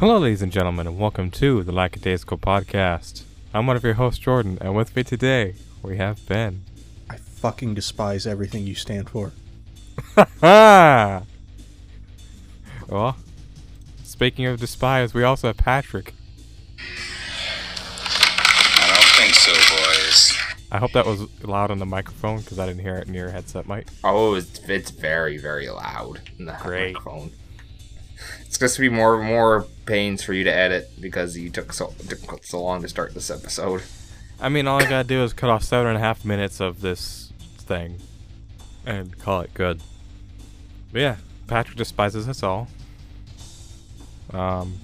Hello, ladies and gentlemen, and welcome to the Lackadaisical Podcast. I'm one of your hosts, Jordan, and with me today we have Ben. I fucking despise everything you stand for. Well, speaking of despise, we also have Patrick. I don't think so, boys. I hope that was loud on the microphone because I didn't hear it in your headset mic. Oh, it's, it's very, very loud in the Great. microphone. It's going to be more more pains for you to edit because you took so took so long to start this episode. I mean, all I gotta do is cut off seven and a half minutes of this thing and call it good. But yeah, Patrick despises us all. Um,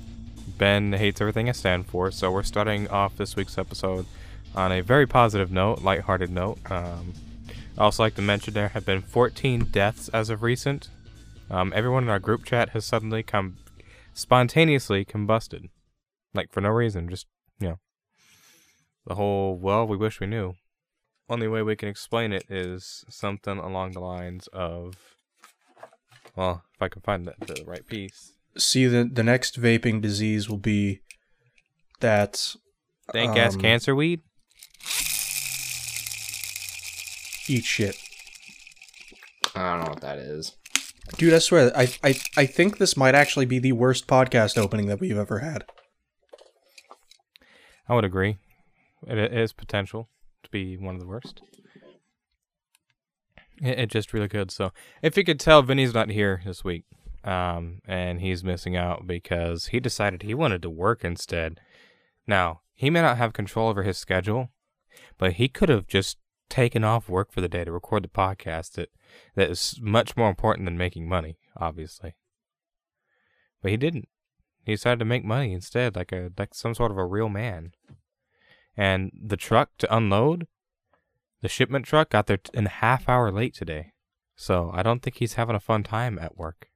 ben hates everything I stand for, so we're starting off this week's episode on a very positive note, lighthearted note. Um, I also like to mention there have been 14 deaths as of recent. Um, everyone in our group chat has suddenly come spontaneously combusted, like for no reason, just you know. The whole well we wish we knew. Only way we can explain it is something along the lines of well if i can find the, the right piece. See, the the next vaping disease will be that dank ass Um, cancer weed? Eat shit. I don't know what that is. Dude, I swear, I, I I think this might actually be the worst podcast opening that we've ever had. i would agree. It, is potential to be one of the worst. It, it just really could. So if you could tell vinny's not here this week um, and he's missing out because he decided he wanted to work instead. Now he may not have control over his schedule but he could have just taken off work for the day to record the podcast that that is much more important than making money, obviously. But he didn't. He decided to make money instead, like a like some sort of a real man. And the truck to unload, the shipment truck got there in a half hour late today. So I don't think he's having a fun time at work.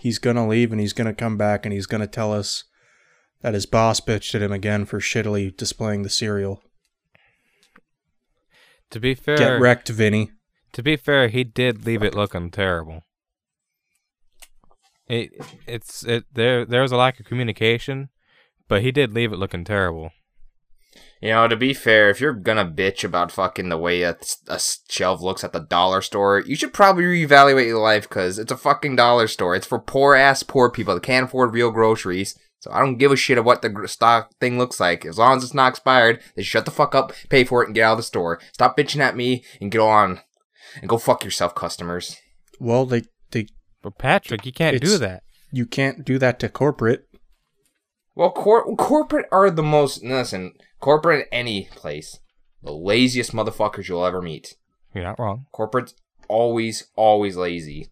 He's gonna leave and he's gonna come back and he's gonna tell us that his boss bitched at him again for shittily displaying the cereal. To be fair, Get wrecked, Vinny. To be fair, he did leave it looking terrible. It it's it there there was a lack of communication, but he did leave it looking terrible. You know, to be fair, if you're gonna bitch about fucking the way a, a shelf looks at the dollar store, you should probably reevaluate your life because it's a fucking dollar store. It's for poor ass poor people that can't afford real groceries. So I don't give a shit of what the stock thing looks like. As long as it's not expired, they shut the fuck up, pay for it, and get out of the store. Stop bitching at me and get on. And go fuck yourself, customers. Well, they they But Patrick, you can't do that. you can't do that to corporate. Well, cor- corporate are the most. Listen, corporate in any place, the laziest motherfuckers you'll ever meet. You're not wrong. Corporate's always, always lazy.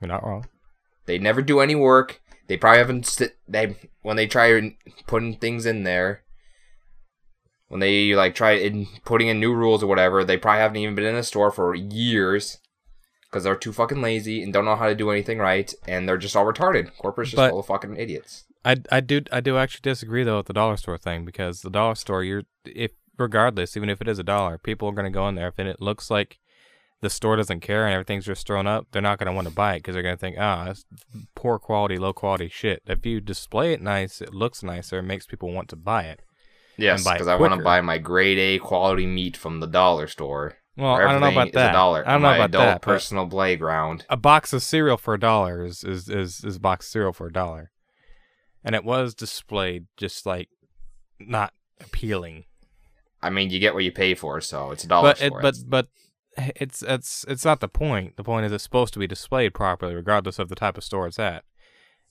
You're not wrong. They never do any work. They probably haven't. Sit, they when they try in- putting things in there. When they like try in putting in new rules or whatever, they probably haven't even been in a store for years because they're too fucking lazy and don't know how to do anything right, and they're just all retarded. Corporate's just But- full of fucking idiots. I, I do I do actually disagree though with the dollar store thing because the dollar store you're if regardless even if it is a dollar people are going to go in there if it looks like the store doesn't care and everything's just thrown up they're not going to want to buy it because they're going to think ah that's poor quality low quality shit if you display it nice it looks nicer it makes people want to buy it Yes, and buy it because I want to buy my grade A quality meat from the dollar store. well I don't know about that A dollar. I don't know my about adult that personal playground. a box of cereal for a dollar is, is is is a box of cereal for a dollar and it was displayed just like not appealing I mean, you get what you pay for, so it's a dollar but it, store. but but it's it's it's not the point. The point is it's supposed to be displayed properly, regardless of the type of store it's at.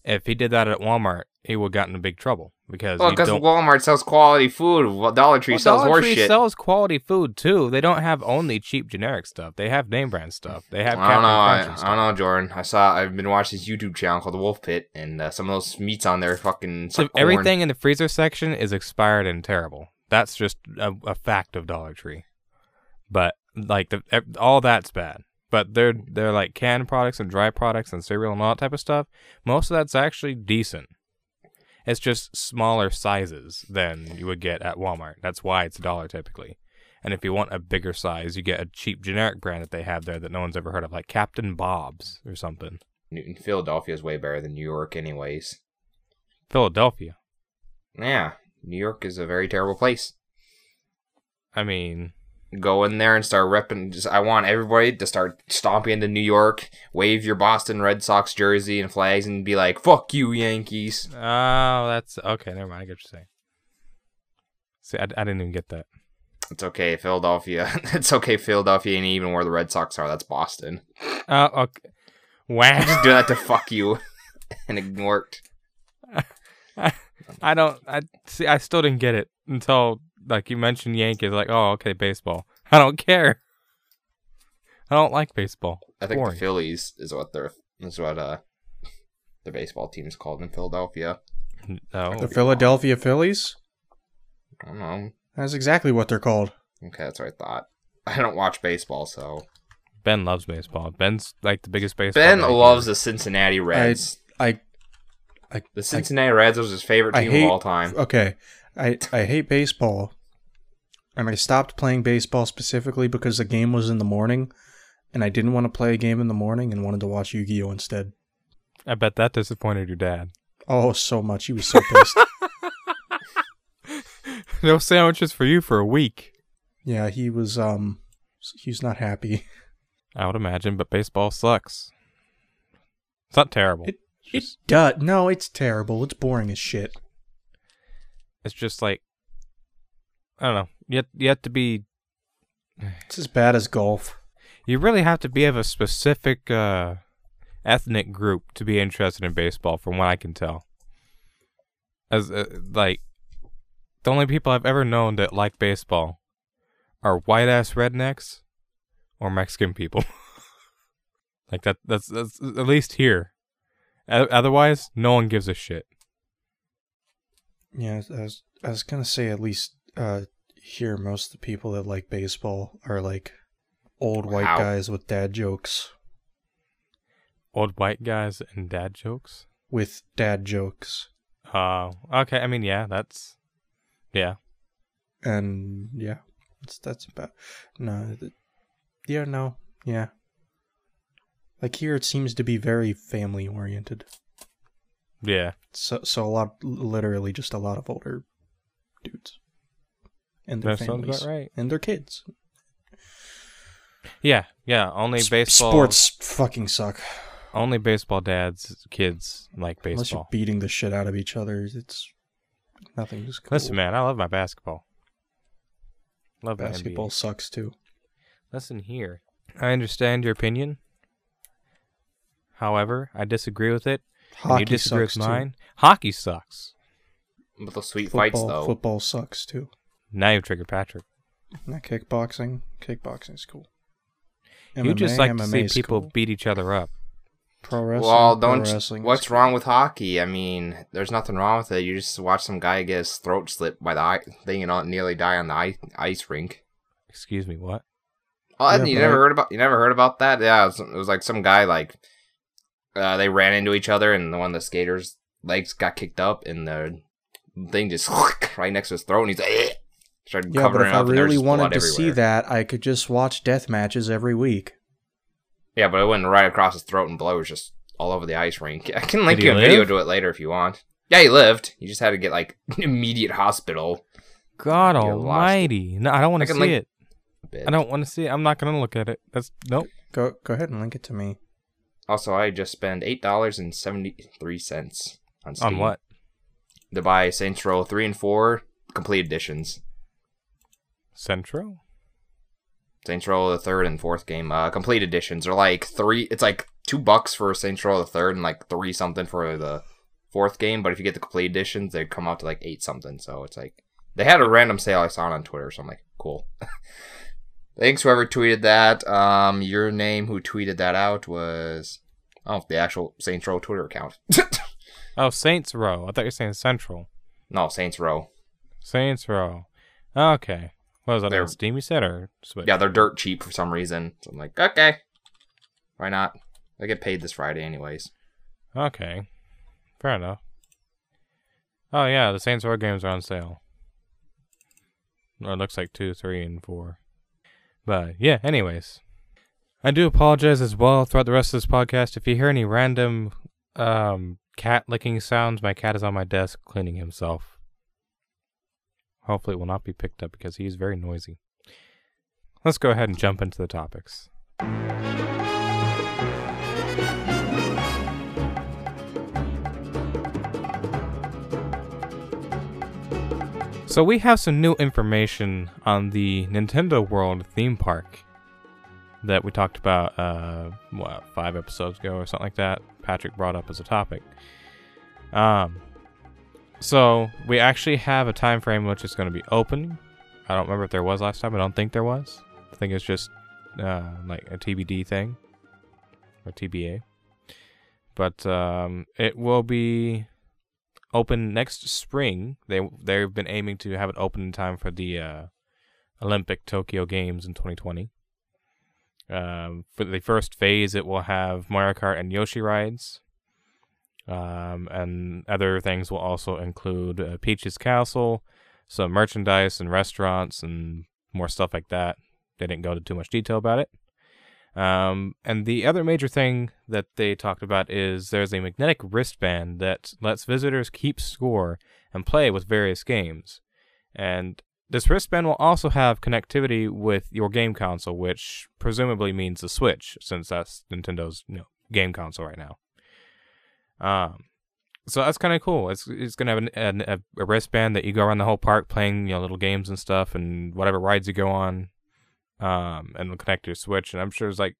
If he did that at Walmart, he would have gotten in big trouble because well, because. Walmart sells quality food, Dollar Tree Well, sells Dollar Tree shit. sells quality food too. They don't have only cheap generic stuff. They have name brand stuff. They have. I don't know. I, Captain Crunch and I don't know, Jordan. I saw. I've been watching this YouTube channel called The Wolf Pit, and uh, some of those meats on there fucking. So everything in the freezer section is expired and terrible. That's just a, a fact of Dollar Tree. But like the all that's bad. But they're they're like canned products and dry products and cereal and all that type of stuff. Most of that's actually decent. It's just smaller sizes than you would get at Walmart. That's why it's a dollar typically. And if you want a bigger size, you get a cheap generic brand that they have there that no one's ever heard of, like Captain Bob's or something. Newton, Philadelphia is way better than New York, anyways. Philadelphia. Yeah, New York is a very terrible place. I mean, Go in there and start repping. Just, I want everybody to start stomping into New York, wave your Boston Red Sox jersey and flags, and be like, "Fuck you, Yankees." oh, that's okay. Never mind. I get what you're saying. See, I, I didn't even get that. It's okay, Philadelphia. it's okay, Philadelphia ain't even where the Red Sox are. That's Boston. Oh, okay. Wow. Just do that to fuck you, and it worked. I don't. I see. I still didn't get it until like you mentioned Yankees. Like, oh, okay, baseball. I don't care. I don't like baseball. I think Boring. the Phillies is what their is what uh their baseball team is called in Philadelphia. No. The Philadelphia Phillies? I don't know. That's exactly what they're called. Okay, that's what I thought. I don't watch baseball, so Ben loves baseball. Ben's like the biggest baseball. Ben guy loves the Cincinnati Reds. I the Cincinnati Reds was his favorite team hate of all time. Okay. I I hate baseball. And I stopped playing baseball specifically because the game was in the morning and I didn't want to play a game in the morning and wanted to watch Yu-Gi-Oh instead. I bet that disappointed your dad. Oh, so much. He was so pissed. no sandwiches for you for a week. yeah, he was um he's not happy. I would imagine, but baseball sucks. It's not terrible. It- It's It does. No, it's terrible. It's boring as shit. It's just like I don't know. You have, you have to be. It's as bad as golf. You really have to be of a specific uh, ethnic group to be interested in baseball, from what I can tell. As uh, like, the only people I've ever known that like baseball are white ass rednecks or Mexican people. like that. That's that's at least here. O- Otherwise, no one gives a shit. Yeah, I was I was gonna say at least uh here most of the people that like baseball are like old white guys with dad jokes. Old white guys and dad jokes. With dad jokes. Uh, okay. I mean, yeah, that's yeah. And yeah. That's that's about no th- yeah, no, yeah. Like here it seems to be very family oriented. Yeah. So so a lot literally just a lot of older dudes. And their That families. right. And their kids. Yeah, yeah. Only S- baseball. Sports fucking suck. Only baseball dads, kids like Unless you're baseball. beating the shit out of each other, it's nothing. Just cool. Listen, man, I love my basketball. Love basketball sucks too. Listen here. I understand your opinion. However, I disagree with it. And Hockey you disagree with sucks too. Hockey sucks. With the sweet Football, fights though. football sucks too. Now you've triggered Patrick. Not kickboxing. Kickboxing's cool. you just MMA, like to see people cool. beat each other up. Pro wrestling. Well, don't. wrestling What's cool. wrong with hockey? I mean, there's nothing wrong with it. You just watch some guy get his throat slit by the eye, thing and not nearly die on the ice, ice rink. Excuse me, what? Oh, Yeah, you never I- heard about? You never heard about that? Yeah, it was, it was like some guy like, uh, they ran into each other, and the one of the skaters' legs got kicked up, and the thing just right next to his throat, and he's like, "Eh," started Yeah, but if it I up, and really wanted blood to see that, I could just watch death matches every week. Yeah, but it went right across his throat, and blood was just all over the ice rink. I can link Did you a video live? to it later if you want. Yeah, he lived. He just had to get like immediate hospital. God You lost it. Almighty! No, I don't want to see link- it. I don't want to see it. I'm not gonna look at it. That's nope. Go go ahead and link it to me. Also, I just spent eight dollars and seventy three cents on Steam On what? to buy Saints Row three and four complete editions. Centro? Saints Row the third and fourth game, uh, complete editions are like three. It's like two bucks for Saints Row the third and like three something for the fourth game. But if you get the complete editions, they come out to like eight something. So it's like they had a random sale I saw it on Twitter. So I'm like, cool. Thanks whoever tweeted that. Um, your name who tweeted that out was oh the actual Saints Row Twitter account. Oh, Saints Row. I thought you were saying Central. no, Saints Row. Saints Row. Okay. What was that They're- on Steam you said or Switch? Yeah, they're dirt cheap for some reason. So I'm like, okay, why not? I get paid this Friday anyways. Okay. Fair enough. Oh yeah, the Saints Row games are on sale. Or it looks like two, three, and four. But yeah, anyways. I do apologize as well throughout the rest of this podcast if you hear any random um, cat licking sounds. My cat is on my desk cleaning himself. Hopefully, it will not be picked up because he is very noisy. Let's go ahead and jump into the topics. So we have some new information on the Nintendo World theme park that we talked about uh what five episodes ago or something like that. Patrick brought up as a topic. Um so we actually have a time frame which is going to be open. I don't remember if there was last time. I don't think there was. I think it's just uh like a TBD thing or TBA. But um it will be open next spring. They they've been aiming to have it open in time for the uh, Olympic Tokyo Games in 2020. Um, for the first phase, it will have Mario Kart and Yoshi rides. Um, and other things will also include uh, Peach's Castle, some merchandise and restaurants, and more stuff like that. They didn't go into too much detail about it. Um, and the other major thing that they talked about is there's a magnetic wristband that lets visitors keep score and play with various games. And this wristband will also have connectivity with your game console, which presumably means the Switch, since that's Nintendo's you know, game console right now. Um, so that's kind of cool. It's it's gonna have an, an, a, wristband that you go around the whole park playing you know little games and stuff and whatever rides you go on um, and it'll connect to your Switch. And I'm sure there's like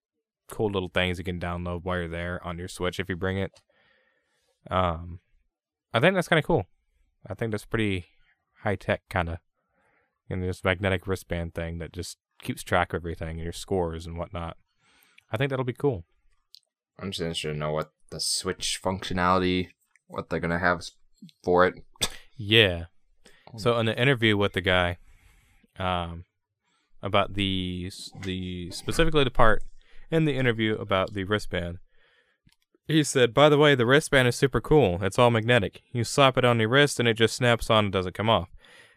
cool little things you can download while you're there on your Switch if you bring it. Um, I think that's kind of cool. I think that's pretty high tech, kind of. And this magnetic wristband thing that just keeps track of everything and your scores and whatnot. I think that'll be cool. I'm just interested to know what the Switch functionality, what they're gonna have for it. Yeah. So in the interview with the guy, um, about the the specifically the part in the interview about the wristband. He said, "By the way, the wristband is super cool. It's all magnetic. You slap it on your wrist and it just snaps on and doesn't come off.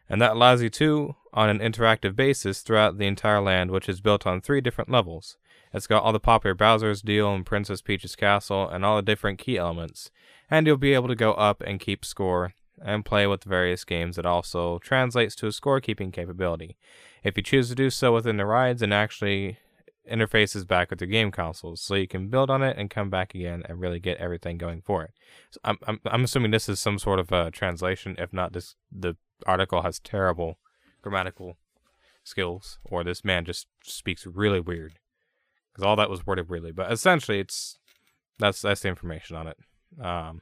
And that allows you to on an interactive basis throughout the entire land, which is built on three different levels. It's got all the popular Bowser's Deal and Princess Peach's Castle and all the different key elements, and you'll be able to go up and keep score and play with various games that also translates to a scorekeeping capability. If you choose to do so within the rides and actually interfaces back with your game consoles, so you can build on it and come back again and really get everything going for it. So I'm, I'm I'm assuming this is some sort of a translation. If not, this the article has terrible grammatical skills, or this man just speaks really weird because all that was worded weirdly. But essentially, it's that's that's the information on it. Um,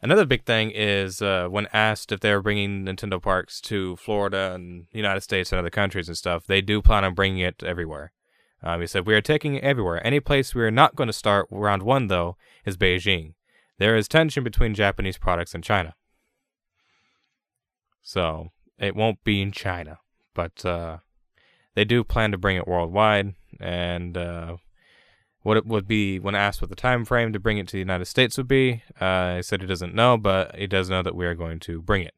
Another big thing is uh, when asked if they're bringing Nintendo parks to Florida and United States and other countries and stuff, they do plan on bringing it everywhere. Um, he said, We are taking it everywhere. Any place we are not going to start round one, though, is Beijing. There is tension between Japanese products and China. So it won't be in China. But uh, they do plan to bring it worldwide. And uh, what it would be when asked what the time frame to bring it to the United States would be. Uh, he said he doesn't know, but he does know that we are going to bring it.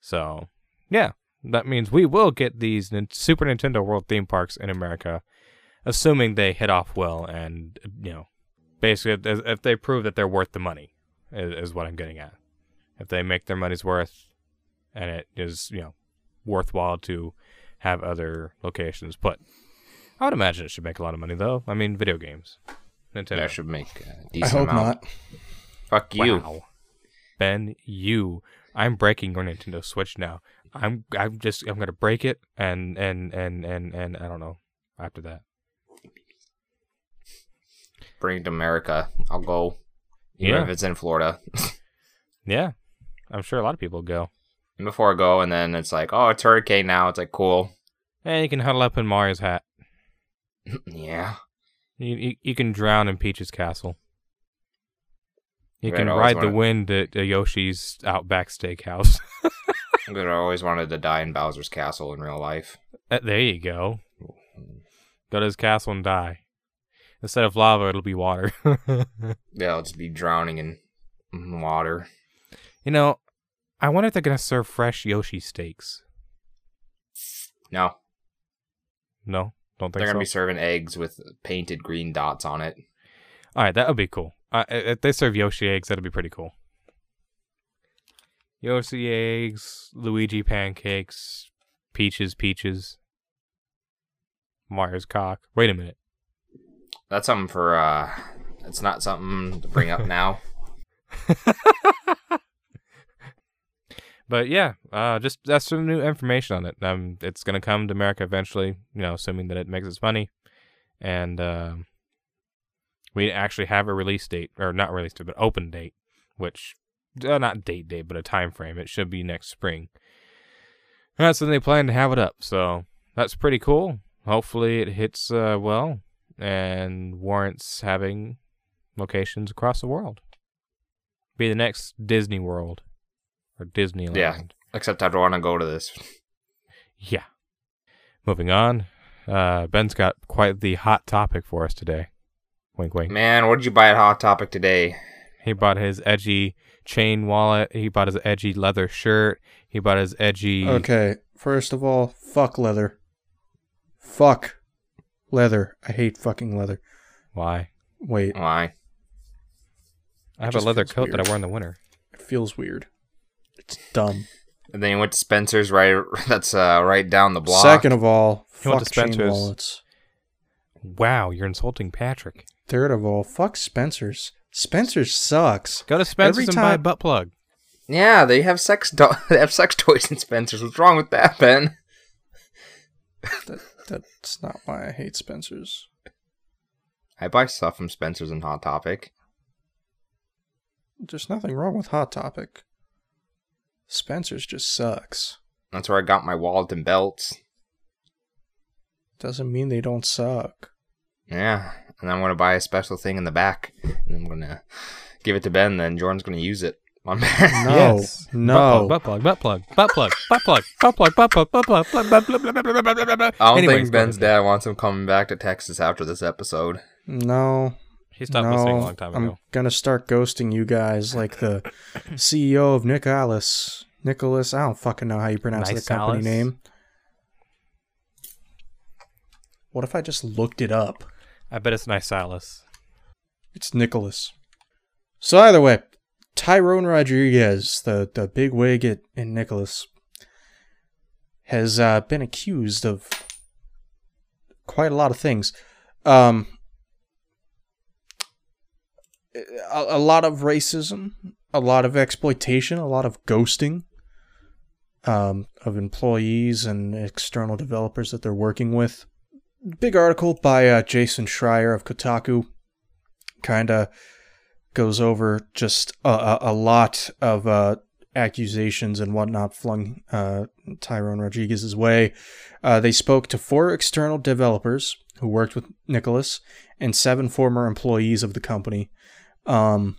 So, yeah, that means we will get these Super Nintendo World theme parks in America, assuming they hit off well and, you know, basically if, they prove that they're worth the money, is what I'm getting at. If they make their money's worth and it is, you know, worthwhile to have other locations put. I would imagine it should make a lot of money, though. I mean, video games. Nintendo. That should make a I decent hope amount. not. Fuck you. Wow. Ben, you. I'm breaking your Nintendo Switch now. I'm I'm just I'm gonna break it and and and and and I don't know after that. Bring it to America. I'll go. Even Yeah. if it's in Florida. Yeah. I'm sure a lot of people go. And before I go, and then it's like, oh, it's hurricane now. It's like, cool. And you can huddle up in Mario's hat. yeah. You you, you can drown in Peach's castle. You can I ride the wanted- wind at Yoshi's Outback Steakhouse. I'm always wanted to die in Bowser's castle in real life. Uh, there you go. Go to his castle and die. Instead of lava, it'll be water. Yeah, I'll just be drowning in in water. you know, I wonder if they're gonna serve fresh Yoshi steaks. No, No, don't think they're so. gonna be serving eggs with painted green dots on it. All right, that would be cool. Uh, if they serve Yoshi eggs, that'd be pretty cool. Yoshi eggs, Luigi pancakes, peaches, peaches, Mario's cock. Wait a minute. That's something for. uh It's not something to bring up now. But yeah, uh, just that's some new information on it. Um, it's gonna come to America eventually. You know, assuming that it makes its money, and um we actually have a release date, or not release date, but open date, which uh, not date date, but a time frame. It should be next spring. And that's when they plan to have it up. So that's pretty cool. Hopefully, it hits uh, well and warrants having locations across the world. Be the next Disney World or Disneyland. Yeah. Except I'd want to go to this. Yeah. Moving on. Uh, Ben's got quite the hot topic for us today. Wink, wink. Man, what did you buy at Hot Topic today? He bought his edgy chain wallet. He bought his edgy leather shirt. He bought his edgy. Okay, first of all, fuck leather. Fuck leather. I hate fucking leather. Why? Wait, Why? I have a leather coat weird. that I wear in the winter. it feels weird. It's dumb. And then you went to Spencer's right. That's uh, right down the block. Second of all, He went fuck to chain Spencer's. wallets. Wow, you're insulting Patrick. Third of all, fuck Spencer's. Spencer's sucks. Go to Spencer's and buy a time- butt plug. Yeah, they have sex. Do- they have sex toys in Spencer's. What's wrong with that, Ben? That, that's not why I hate Spencer's. I buy stuff from Spencer's and Hot Topic. There's nothing wrong with Hot Topic. Spencer's just sucks. That's where I got my wallet and belts. Doesn't mean they don't suck. Yeah, and I'm gonna buy a special thing in the back, and I'm gonna give it to Ben. Then Jordan's gonna use it on Ben. No, Yes. no. Butt plug, butt plug, butt plug, butt plug, butt plug, butt plug, butt plug, butt plug, butt plug, blah, blah, blah, blah. I don't Anyways, think go Ben's ahead. dad wants him coming back to Texas after this episode. No. He stopped no, listening a long time I'm ago. gonna start ghosting you guys like the CEO of Nicalis. Nicalis, I don't fucking know how you pronounce the company Nicalis? name. What if I just looked it up? I bet it's nice, Silas. It's Nicholas. So either way, Tyrone Rodriguez, the, the big wig at, in Nicalis, has uh, been accused of quite a lot of things. Um, a, a lot of racism, a lot of exploitation, a lot of ghosting um, of employees and external developers that they're working with. Big article by uh, Jason Schreier of Kotaku kind of goes over just a, a, a lot of uh, accusations and whatnot flung uh, Tyrone Rodriguez's way. Uh, they spoke to four external developers who worked with Nicalis and seven former employees of the company. Um,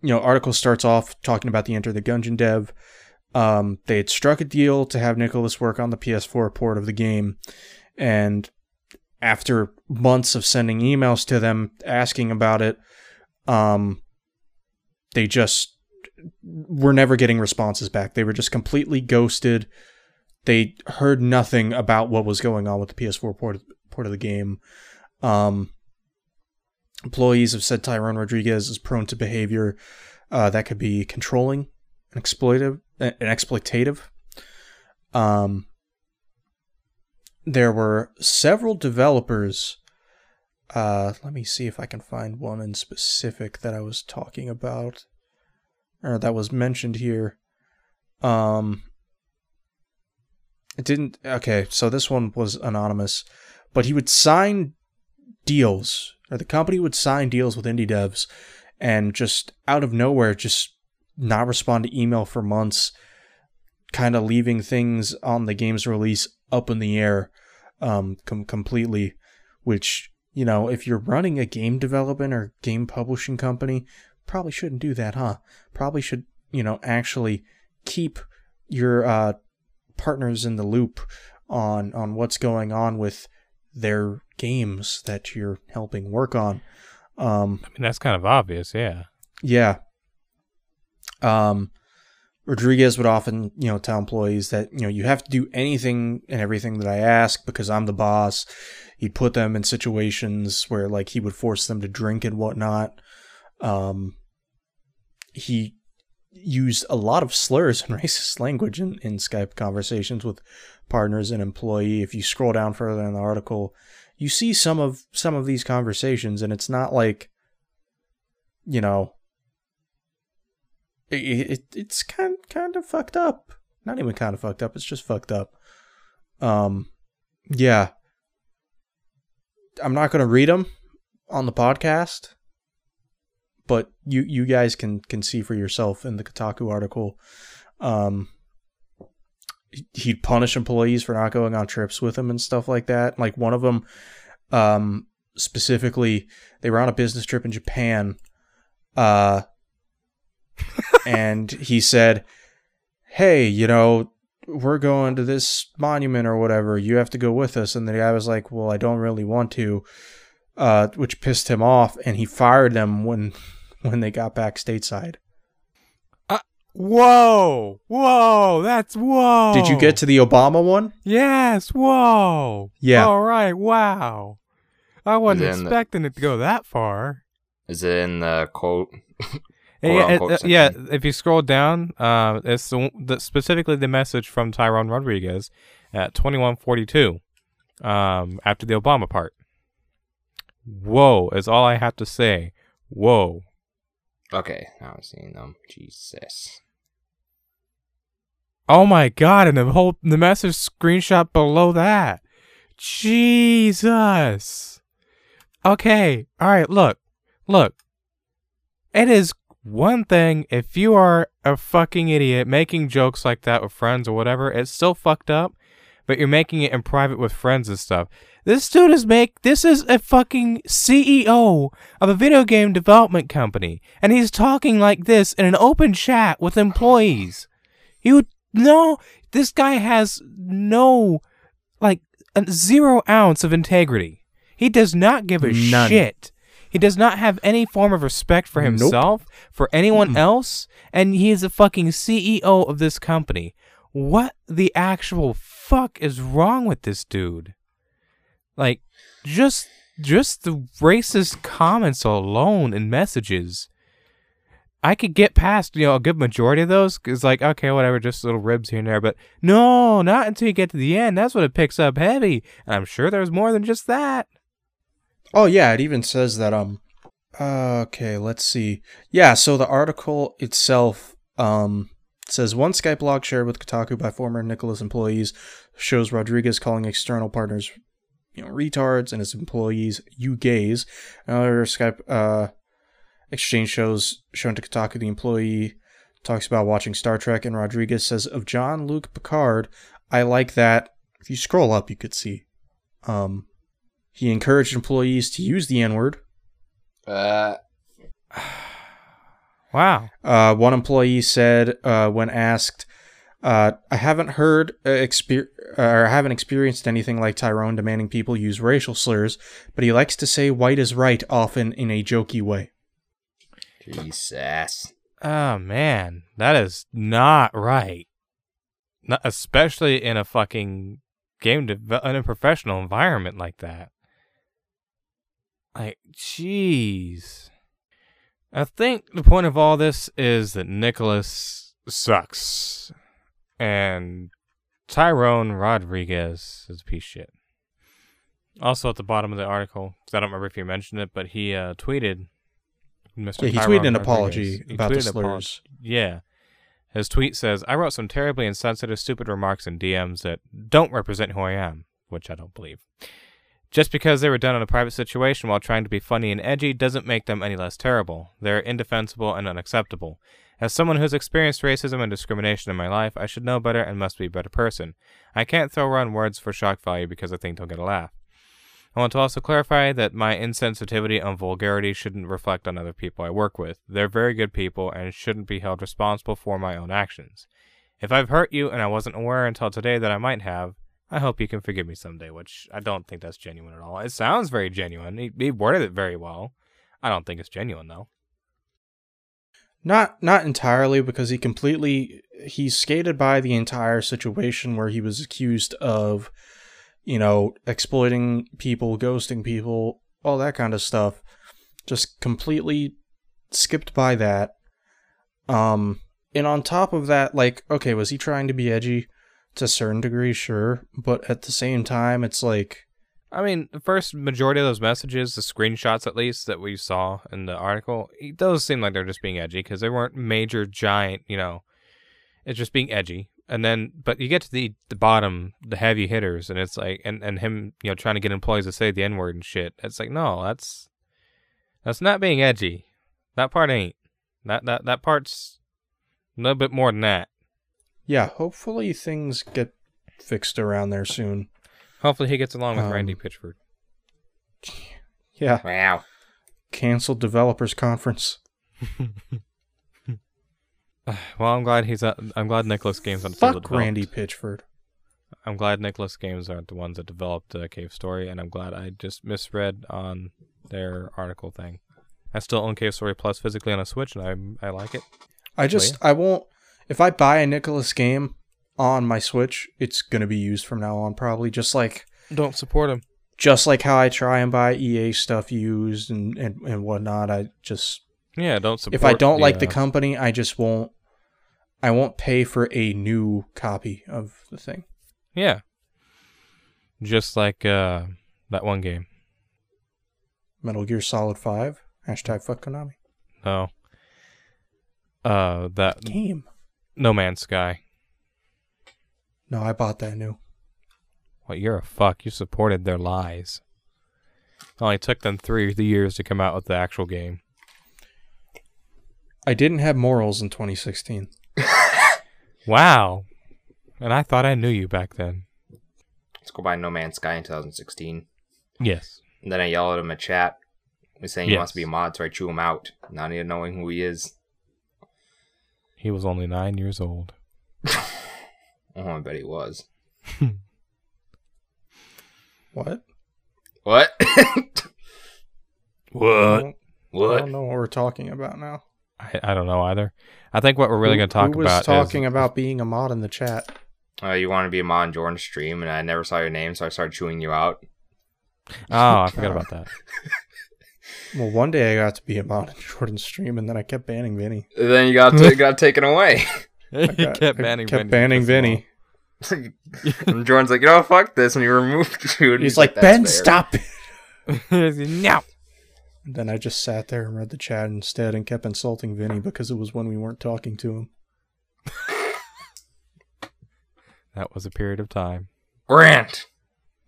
you know, article starts off talking about the Enter the Gungeon dev. Um, they had struck a deal to have Nicalis work on the PS4 port of the game, and after months of sending emails to them asking about it, um, they just were never getting responses back. They were just completely ghosted. They heard nothing about what was going on with the PS4 port port of the game. Um, employees have said Tyrone Rodriguez is prone to behavior uh, that could be controlling and exploitive and exploitative. Um, there were several developers. Uh, let me see if I can find one in specific that I was talking about, or that was mentioned here. Um, it didn't. Okay, so this one was anonymous, but he would sign deals, or the company would sign deals with indie devs, and just out of nowhere, just not respond to email for months, kind of leaving things on the game's release up in the air um, com- completely. Which, you know, if you're running a game development or game publishing company, probably shouldn't do that, huh? Probably should, you know, actually keep your uh, partners in the loop on on what's going on with their games that you're helping work on. Um, I mean, that's kind of obvious, yeah. yeah. Um, Rodriguez would often, you know, tell employees that, you know, you have to do anything and everything that I ask because I'm the boss. He'd put them in situations where, like, he would force them to drink and whatnot. Um, he used a lot of slurs and racist language in, in Skype conversations with partners and employee. If you scroll down further in the article, you see some of some of these conversations, and it's not like, you know, it, it it's kind kind of fucked up. Not even kind of fucked up. It's just fucked up. Um, yeah. I'm not gonna read them on the podcast, but you you guys can can see for yourself in the Kotaku article. Um, he'd punish employees for not going on trips with him and stuff like that. Like one of them, um, specifically, they were on a business trip in Japan, uh, and he said, "Hey, you know." We're going to this monument or whatever. You have to go with us. And the guy was like, Well, I don't really want to uh, which pissed him off, and he fired them when when they got back stateside. Whoa! Whoa! That's whoa! Did you get to the Obama one? Yes! Whoa! Yeah. All right. Wow. I wasn't Then the- expecting it to go that far. Is it in the quote? Yeah, yeah, Quote-unquote it- uh, yeah, section. if you scroll down, uh, it's the, the, specifically the message from Tyrone Rodriguez at 2142 um, after the Obama part. Whoa is all I have to say. Whoa. Okay, now I'm seeing them. Jesus. Oh my god, and the whole the message screenshot below that. Jesus. Okay, alright, look. Look. It is one thing if you are a fucking idiot making jokes like that with friends or whatever, it's still fucked up, but you're making it in private with friends and stuff. This dude is make this is a fucking CEO of a video game development company, and he's talking like this in an open chat with employees. You know, this guy has no, like, zero ounce of integrity. He does not give a None. shit. He does not have any form of respect for Nope. himself, for anyone else, and he is a fucking CEO of this company. What the actual fuck is wrong with this dude? Like, just just the racist comments alone and messages. I could get past, you know, a good majority of those. Cause like, okay, whatever, just little ribs here and there. But no, not until you get to the end. That's when it picks up heavy. And I'm sure there's more than just that. Oh yeah, it even says that um okay, let's see. Yeah, so the article itself um says one Skype log shared with Kotaku by former Nicalis employees shows Rodriguez calling external partners you know retards and his employees you gays. Another Skype uh exchange shows shown to Kotaku the employee talks about watching Star Trek and Rodriguez says of Jean-Luc Picard, I like that if you scroll up you could see um he encouraged employees to use the N word. Uh, Wow. Uh, one employee said uh, when asked, uh, "I haven't heard uh, exper- or I haven't experienced anything like Tyrone demanding people use racial slurs, but he likes to say white is right often in a jokey way." Jesus. Oh man, that is not right. Not especially in a fucking game dev- in a professional environment like that. Like, jeez. I think the point of all this is that Nicalis sucks, and Tyrone Rodriguez is a piece of shit. Also, at the bottom of the article, 'cause I don't remember if you mentioned it, but he uh, tweeted. Mr. Yeah, he Tyrone tweeted an Rodriguez. apology He about the tweeted an apology. slurs. Yeah. His tweet says, I wrote some terribly insensitive, stupid remarks in DMs that don't represent who I am, which I don't believe. Just because they were done in a private situation while trying to be funny and edgy doesn't make them any less terrible. They're indefensible and unacceptable. As someone who's experienced racism and discrimination in my life, I should know better and must be a better person. I can't throw around words for shock value because I think they'll get a laugh. I want to also clarify that my insensitivity and vulgarity shouldn't reflect on other people I work with. They're very good people and shouldn't be held responsible for my own actions. If I've hurt you and I wasn't aware until today that I might have, I hope you can forgive me someday, which I don't think that's genuine at all. It sounds very genuine. He, he worded it very well. I don't think it's genuine, though. Not not entirely because he completely he skated by the entire situation where he was accused of you know exploiting people, ghosting people, all that kind of stuff. Just completely skipped by that. Um, and on top of that, like, okay, was he trying to be edgy to a certain degree? Sure, but at the same time, it's like, I mean, the first majority of those messages, the screenshots at least that we saw in the article, those seem like they're just being edgy because they weren't major, giant, you know, it's just being edgy. And then, but you get to the the bottom, the heavy hitters, and it's like, and and him, you know, trying to get employees to say the n word and shit. It's like, no, that's that's not being edgy. That part ain't. That that that part's a little bit more than that. yeah, hopefully things get fixed around there soon. Hopefully, he gets along with Um, Randy Pitchford. Yeah, Wow. canceled developers conference. Well, I'm glad he's. Uh, I'm glad Nicalis Games the field Fuck. Randy Pitchford. I'm glad Nicalis Games aren't the ones that developed uh, Cave Story, and I'm glad I just misread on their article thing. I still own Cave Story Plus physically on a Switch, and I I like it. I just I won't if I buy a Nicalis game on my Switch, it's gonna be used from now on probably just like Don't support him. just like how I try and buy EA stuff used and, and, and whatnot. I just Yeah, don't support. if I don't like the company, I just won't I won't pay for a new copy of the thing. yeah, just like uh, that one game. Metal Gear Solid Five. Hashtag fuck Konami. No. Uh, that Game. No Man's Sky. No, I bought that new. What you're a fuck. You supported their lies. It only took them three years to come out with the actual game. I didn't have morals in 2016. Wow. And I thought I knew you back then. Let's go buy No Man's Sky in 2016. Yes. And then I yell at him in chat. He's saying he wants to be a mod, so I chew him out. Not even knowing who he is. He was only nine years old. Oh, I bet he was. What? What? what? don't, I don't know what we're talking about now. I, I don't know either. I think what we're really going to talk who was about talking is about being a mod in the chat. Uh, you want to be a mod in Jordan's stream, and I never saw your name, so I started chewing you out. Oh, I forgot about that. Well, one day I got to be a mod in Jordan's stream, and then I kept banning Vinny. Then you got to, got taken away. he I got- kept I banning kept Vinny banning to piss him Vinny. and Jordan's like, you know, fuck this, and he removed you. and He's like, "That's Ben, fair." stop it. off. no. And then I just sat there and read the chat instead and kept insulting Vinny because it was when we weren't talking to him. That was a period of time. Rant.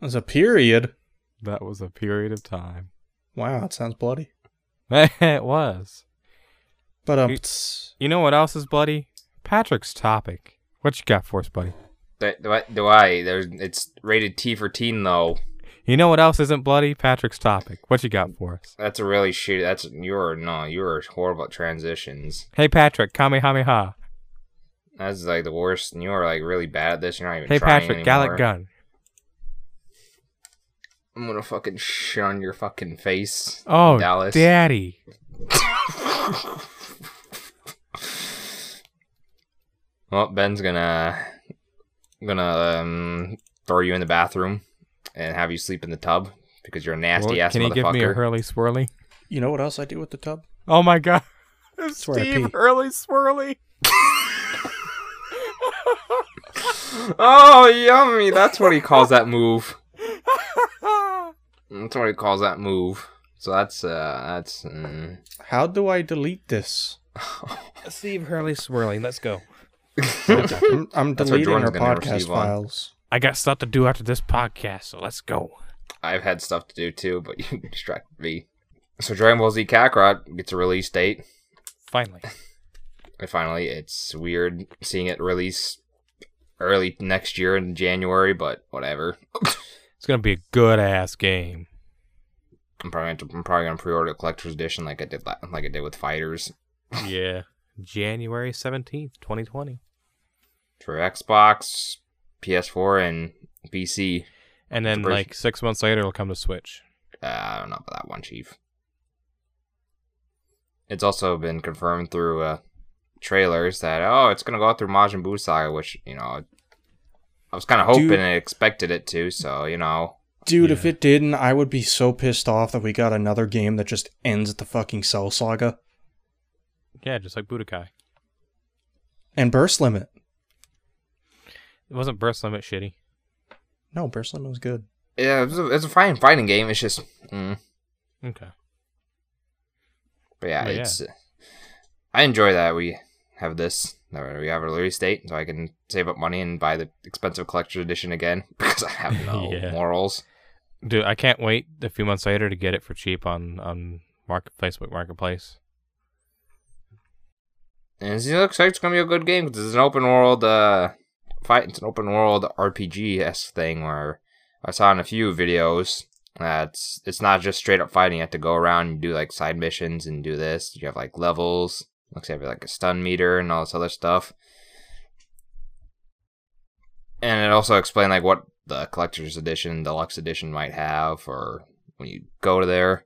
It was a period. That was a period of time. Wow, it sounds bloody. it was. But um, You- You know what else is bloody? Patrick's topic. What you got for us, buddy? Do, do I? Do I? There's, it's rated T for teen, though. You know what else isn't bloody? Patrick's topic. What you got for us? That's a really shitty. That's you're no, you're horrible at transitions. Hey, Patrick, Kamehameha. That's like the worst. and You're like really bad at this. You're not even Hey, trying Patrick, anymore. Galick Gun. I'm gonna fucking shit on your fucking face. Oh, Dallas. daddy. Well, Ben's gonna gonna um, throw you in the bathroom and have you sleep in the tub because you're a nasty Well, ass Can you give me a Hurley Swirly? you know what else I do with the tub? Oh my god. Steve pee. Hurley Swirly. oh, yummy! That's what he calls that move. That's what he calls that move. So that's uh that's. Mm. How do I delete this? Steve Hurley Swirly. Let's go. I'm, I'm That's deleting our podcast receive on. files. I got stuff to do after this podcast, so let's go. I've had stuff to do too, but you distracted me. So Dragon Ball Z Kakarot gets a release date. Finally. And finally, it's weird seeing it release early next year in January, but whatever. It's gonna be a good ass game. I'm probably gonna, I'm probably gonna pre-order the collector's edition like I did like I did with FighterZ Yeah. January seventeenth, twenty twenty. for Xbox, PS4, and PC. And then It's a bridge. like six months later it'll come to Switch. Uh, I don't know about that one, Chief. It's also been confirmed through uh, trailers that oh, it's gonna go out through Majin Buu Saga, which you know, I was kind of hoping Dude. and expected it to. So you know, Dude, if it didn't, I would be so pissed off that we got another game that just ends at the fucking Cell Saga. Yeah, just like Budokai. And burst limit. It wasn't burst limit shitty. No, burst limit was good. Yeah, it's a, it's a fine fighting game. It's just, mm. Okay. but yeah, But yeah. it's. I enjoy that we have this. that We have a release date, so I can save up money and buy the expensive collector's edition again because I have no Yeah. morals. Dude, I can't wait a few months later to get it for cheap on on market Facebook Marketplace. And it looks like it's gonna be a good game because it's an open world uh fight. It's an open world RPG esque thing where I saw in a few videos that it's it's not just straight up fighting. You have to go around and do like side missions and do this. You have like levels. Looks like you have like a stun meter and all this other stuff. And it also explained like what the collector's edition, deluxe edition might have, or when you go to there.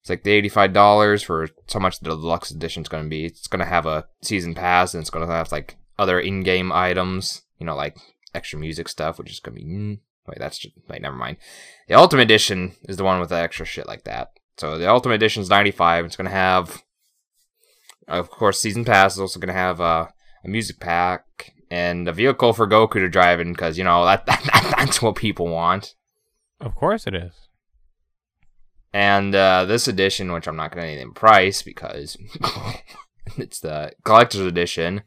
It's like the eighty-five dollars for so much the deluxe edition is going to be. It's going to have a season pass, and it's going to have like other in-game items. You know, like extra music stuff, which is going to be. Mm, wait, that's just wait. Never mind. The ultimate edition is the one with the extra shit like that. So the ultimate edition is ninety-five. It's going to have, of course, season pass. is also going to have uh, a music pack and a vehicle for Goku to drive in, because you know that, that that's what people want. Of course it is. And uh, this edition, which I'm not going to name price because it's the collector's edition,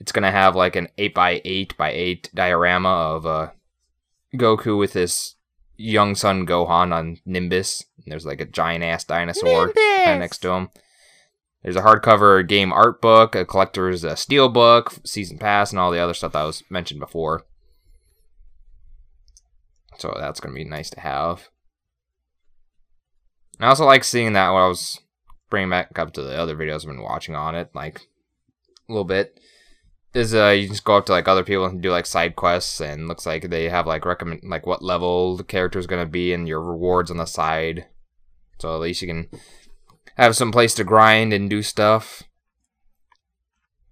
it's going to have like an 8x8 by 8 diorama of uh, Goku with his young son Gohan on Nimbus. And there's like a giant ass dinosaur next to him. There's a hardcover game art book, a collector's uh, steel book, season pass, and all the other stuff that was mentioned before. So that's going to be nice to have. I also like seeing that when I was bringing back up to the other videos I've been watching on it, like a little bit. Is uh you just go up to like other people and do like side quests and looks like they have like recommend like what level the character is gonna be and your rewards on the side. So at least you can have some place to grind and do stuff.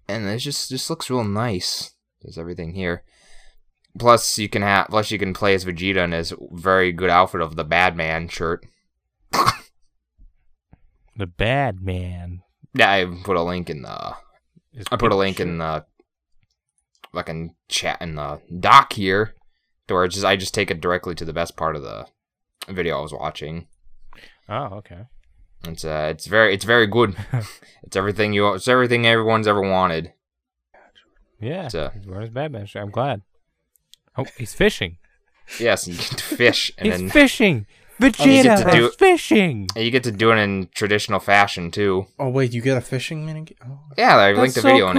And it just just looks real nice. There's everything here. Plus you can have plus you can play as Vegeta in his very good outfit of the Bad Man shirt. The bad man. Yeah, I put a link in the. is I put a link in the. Fucking chat in the doc here, to where just I just take it directly to the best part of the video I was watching. Oh, okay. It's uh, it's very, it's very good. it's everything you, it's everything everyone's ever wanted. Yeah. It's, uh, he's wearing his bad man shirt. I'm glad. Oh, he's fishing. Yes, you get to fish, and he's then fishing. you get Vegeta to do- is fishing. and you get to do it in traditional fashion too. Oh wait, you get a fishing mini? Oh. Yeah, I That's linked the so video in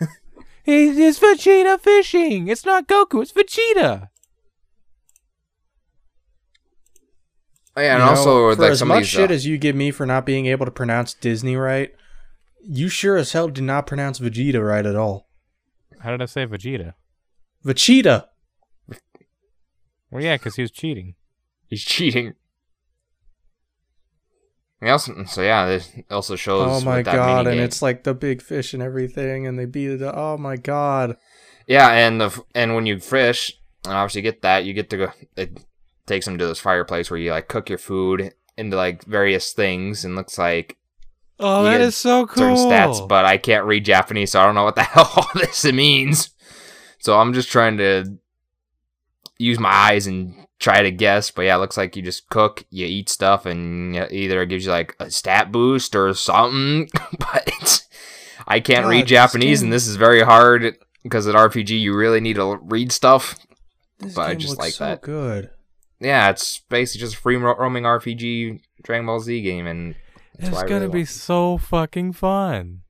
it. cool. He's it's Vegeta fishing. It's not Goku. It's Vegeta. Oh, yeah, and You know, also for like as some much of these. shit uh, as you give me for not being able to pronounce Disney right, you sure as hell did not pronounce Vegeta right at all. How did I say Vegeta? Vegeta. Well, yeah, because he was cheating. he's cheating. Also, so yeah, this also shows. Oh my god, and it's like the big fish and everything, and they beat it. up. Oh my god. Yeah, and the and when you fish, and obviously get that, you get to go. It takes them to this fireplace where you like cook your food into like various things, and looks like Oh, that is so cool. certain stats. But I can't read Japanese, so I don't know what the hell all this means. So I'm just trying to use my eyes and try to guess. But yeah, it looks like you just cook, you eat stuff, and either it gives you like a stat boost or something. but I can't God, read Japanese, and this is very hard because at RPG you really need to read stuff. This But I just looks like so that. good. Yeah, it's basically just a free ro- roaming RPG Dragon Ball Z game, and It's gonna really be so fucking fun.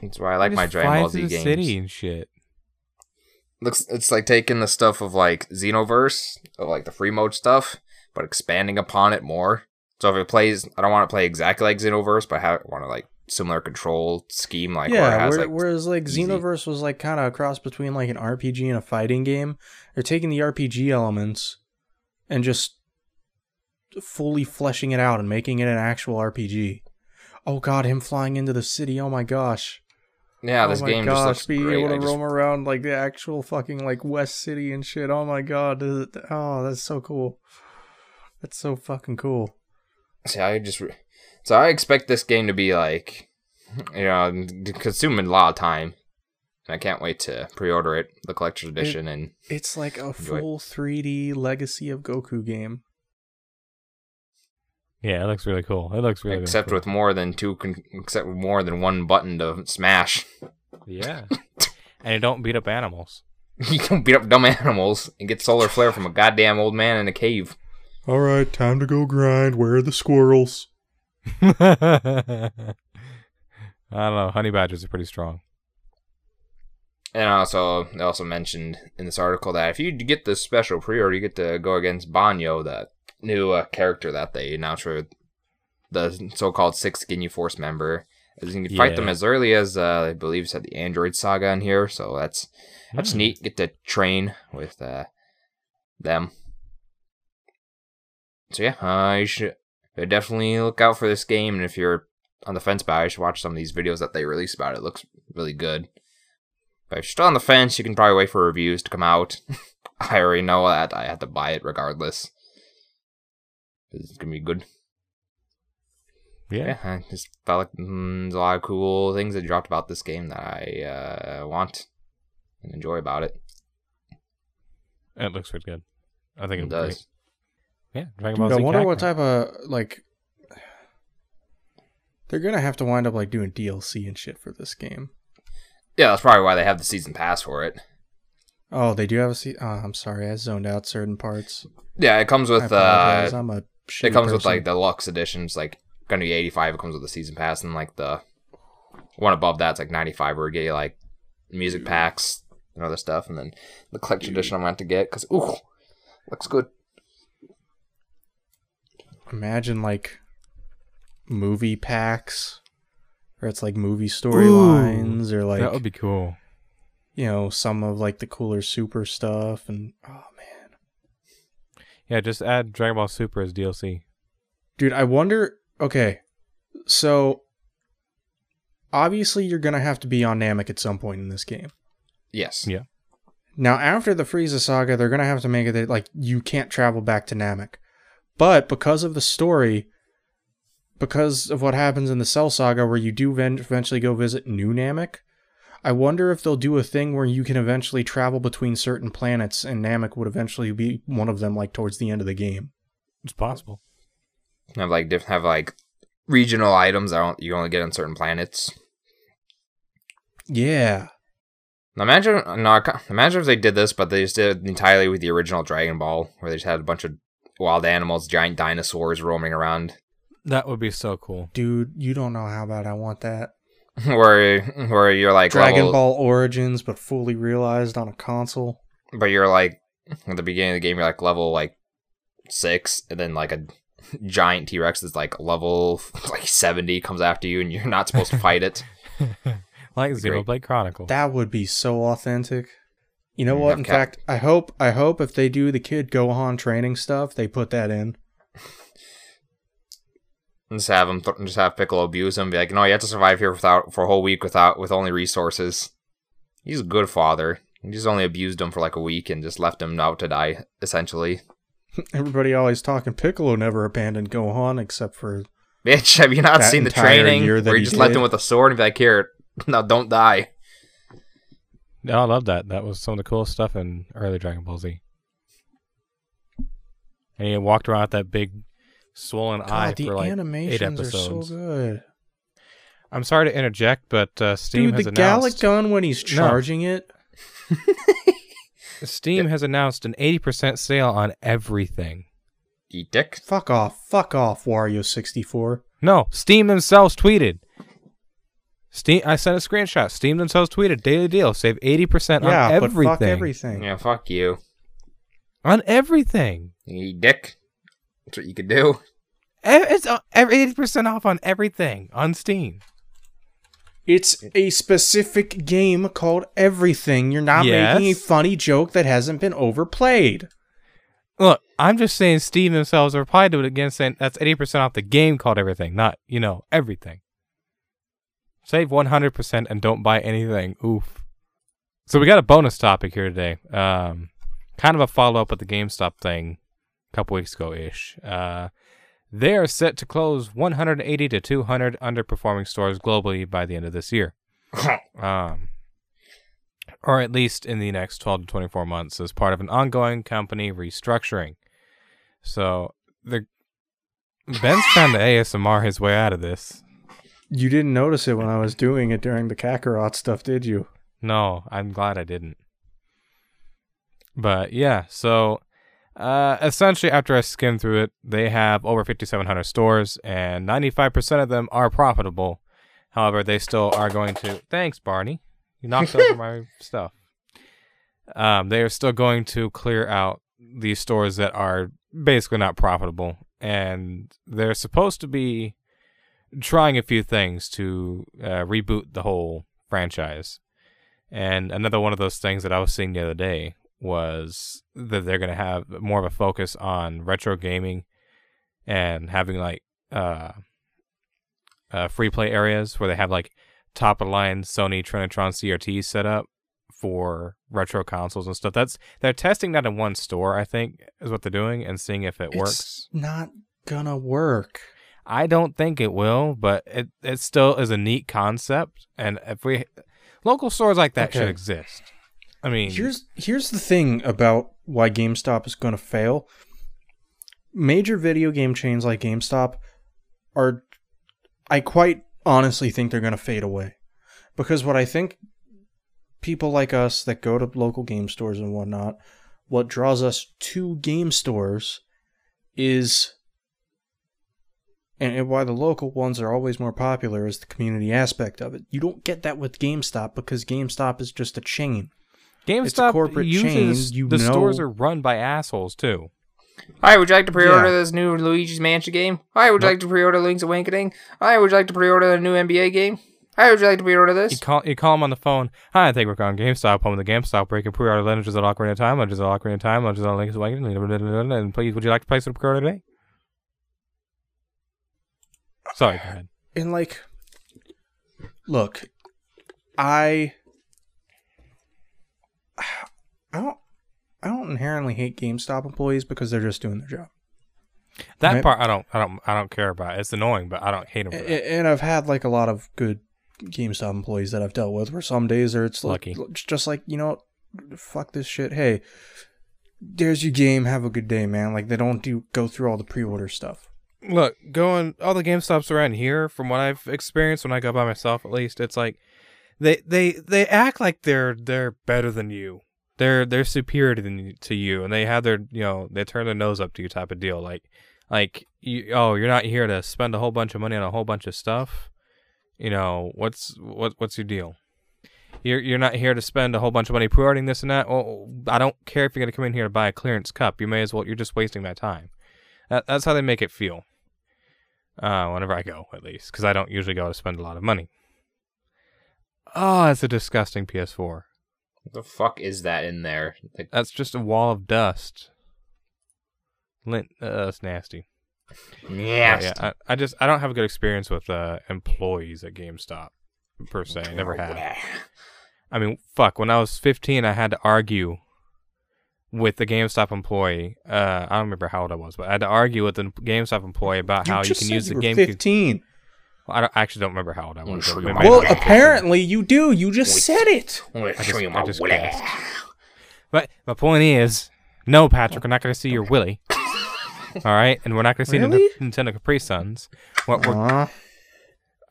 That's why I like You my Dragon Ball Z the games. city and shit. Looks it's like taking the stuff of like Xenoverse of like the free mode stuff, but expanding upon it more. So if it plays, I don't want to play exactly like Xenoverse, but I want to like similar control scheme, like where it yeah, has where, like whereas like easy- Xenoverse was like kind of a cross between like an RPG and a fighting game. They're taking the RPG elements and just fully fleshing it out and making it an actual RPG. Oh god, him flying into the city. Oh my gosh. Yeah, oh this my game gosh, just looks being great. able to I just- roam around like the actual fucking like West City and shit. Oh my god. is- Oh, that's so cool. That's so fucking cool. See, I just re- so I expect this game to be like you know, consuming a lot of time. I can't wait to pre-order it, the collector's edition, and It's like a Enjoy it. full 3D Legacy of Goku game. Yeah, it looks really cool. It looks really except cool. with more than two, con- except with more than one button to smash. yeah, and it don't beat up animals. you can beat up dumb animals and get solar flare from a goddamn old man in a cave. All right, time to go grind. Where are the squirrels? I don't know. Honey badgers are pretty strong. And also, they also mentioned in this article that if you get the special pre-order, you get to go against Banyo, the new uh, character that they announced for the so-called sixth Ginyu Force member. As you can fight them as early as uh, I believe it said the Android Saga in here, so that's that's Hmm. neat. Get to train with uh, them. So yeah, uh, you should uh, definitely look out for this game, and if you're on the fence about it, you should watch some of these videos that they release about it. It looks really good. But if you're still on the fence, you can probably wait for reviews to come out. I already know that I had to buy it regardless. 'Cause It's gonna be good. Yeah. Yeah, I just felt like mm, there's a lot of cool things that dropped about this game that I uh, want and enjoy about it. It looks really good. I think It it does. does. Yeah, Dragon Dude, Ball I Z wonder what type of like. They're gonna have to wind up like doing DLC and shit for this game. Yeah, that's probably why they have the season pass for it. Oh, they do have a season. oh, I'm sorry, I zoned out certain parts. Yeah, it comes I with uh. I'm a shitty it comes with person. like deluxe editions, like gonna be eighty five. It comes with the season pass, and like the one above that's like ninety five, where you get like music packs and other stuff, and then the collection edition I'm going to get because ooh, looks good. imagine like movie packs, or it's like movie storylines, or like that would be cool. you know some of like the cooler super stuff, and oh man, Yeah, just add Dragon Ball Super as DLC. dude, I wonder. Okay, so obviously you're gonna have to be on Namek at some point in this game. Yes. Yeah. Now, after the Frieza saga, they're gonna have to make it that like you can't travel back to Namek, but because of the story, because of what happens in the Cell saga, where you do eventually go visit New Namek, I wonder if they'll do a thing where you can eventually travel between certain planets, and Namek would eventually be one of them, like towards the end of the game. It's possible. Have like diff- have like regional items that you only get on certain planets. Yeah, imagine no, imagine if they did this, but they just did it entirely with the original Dragon Ball, where they just had a bunch of wild animals, giant dinosaurs roaming around. That would be so cool. dude, you don't know how bad I want that. where where you're like Dragon level- Ball Origins, but fully realized on a console. but you're like at the beginning of the game you're like level like six and then like a giant t-rex is like level like 70 comes after you and you're not supposed to fight it like Xenoblade be great. Xenoblade Chronicles. That would be so authentic. You know Mm, what? have In Cap- fact, I hope I hope if they do the Kid Gohan training stuff, they put that in. And just have him th- just have piccolo abuse him be like no you have to survive here without for a whole week without with only resources. He's a good father. He just only abused him for like a week and just left him out to die essentially. Everybody always talking Piccolo never abandoned Gohan except for bitch have you not That seen the training where he you just left him with a sword and be like here no don't die. No, I love that. That was some of the coolest stuff in early Dragon Ball Z. And he walked around with that big swollen eye the for like eight animations are so good. I'm sorry to interject, but uh, Steam has announced. Dude, has the Galick announced gun when he's No. charging it. Steam has announced an 80% sale on everything. eat dick Fuck off. Fuck off, Wario64. No, Steam themselves tweeted. Steam. I sent a screenshot. Steam themselves tweeted daily deal save 80% Yeah, on but everything. fuck everything. yeah fuck you On everything. you eat dick that's what you could do E- It's uh, 80% off on everything on Steam. It's a specific game called Everything. You're not making a funny joke that hasn't been overplayed. Look, I'm just saying Steam themselves replied to it again saying that's 80% off the game called everything, not, you know, everything. Save 100% and don't buy anything. Oof. So we got a bonus topic here today. Um, kind of a follow up with the GameStop thing a couple weeks ago ish. Uh, they are set to close 180 to 200 underperforming stores globally by the end of this year. um, or at least in the next 12 to 24 months as part of an ongoing company restructuring. So the Ben's trying to ASMR his way out of this. You didn't notice it when I was doing it during the Kakarot stuff, did you? No, I'm glad I didn't. But yeah, so uh, essentially, after I skimmed through it, they have over 5,700 stores, and 95% of them are profitable. However, they still are going to. Thanks, Barney. You knocked over my stuff. Um, they are still going to clear out these stores that are basically not profitable, and they're supposed to be trying a few things to uh, reboot the whole franchise. And another one of those things that I was seeing the other day was that they're going to have more of a focus on retro gaming and having like uh, uh, free play areas where they have like top of the line Sony Trinitron CRT set up for retro consoles and stuff. That's they're testing that in one store, I think, is what they're doing and seeing if it works. Not gonna work. I don't think it will, but it it still is a neat concept. And if we local stores like that should exist. I mean, Here's here's the thing about why GameStop is going to fail. Major video game chains like GameStop are I quite honestly think they're going to fade away. Because what I think people like us that go to local game stores and whatnot, what draws us to game stores is and why the local ones are always more popular is the community aspect of it. You don't get that with GameStop because GameStop is just a chain. GameStop corporate uses chain, you the stores are run by assholes too. Hi, would you like to pre-order Yeah. this new Luigi's Mansion game? Hi, would you like to pre-order Link's Awakening? Hi, would you like to pre-order the new NBA game? Hi, would you like to pre-order You this? call you call them on the phone. Hi, I think we're calling GameStop, home of the GameStop, where you can pre-order Legends of Ocarina of Time, Legends of Ocarina of Time, Legends of Link's Awakening, and please, would you like to place a pre-order today? Sorry, go ahead. and like look i i don't i don't inherently hate gamestop employees because they're just doing their job That Right. part I don't I don't I don't care about. It's annoying, but I don't hate them for A- that. and i've had like a lot of good gamestop employees that i've dealt with where some days are it's like Lucky. just like you know fuck this shit hey there's your game have a good day man like they don't do go through all the pre-order stuff Look, going all the GameStops around here, from what I've experienced when I go by myself, at least, it's like they they they act like they're they're better than you. They're they're superior you- to you, and they have their you know they turn their nose up to you type of deal. Like like you, oh you're not here to spend a whole bunch of money on a whole bunch of stuff. You know what's what what's your deal? You're you're not here to spend a whole bunch of money pre-ordering this and that. Well, I don't care if you're gonna come in here to buy a clearance cup. You may as well. You're just wasting my time. That, that's how they make it feel. Uh, whenever I go, at least, because I don't usually go to spend a lot of money. Oh, it's a disgusting PS4. What the fuck is that in there? Like, That's just a wall of dust. Lint. Uh, that's nasty. But yes. yeah, I, I just I don't have a good experience with uh, employees at GameStop per se. I never have. I mean, fuck. When I was 15, I had to argue with the GameStop employee. Uh, I don't remember how old I was, but I had to argue with the GameStop employee about how you, can said use the you were game. 15 I, don't, I actually don't remember how old I was. sure you it might might well have been 15. apparently you do you just said it I just- I just guessed. But my point is, no, Patrick, we're not going to see your Willy. All right, and we're not going to see the Really? Nintendo Capri Suns. What we're Aw.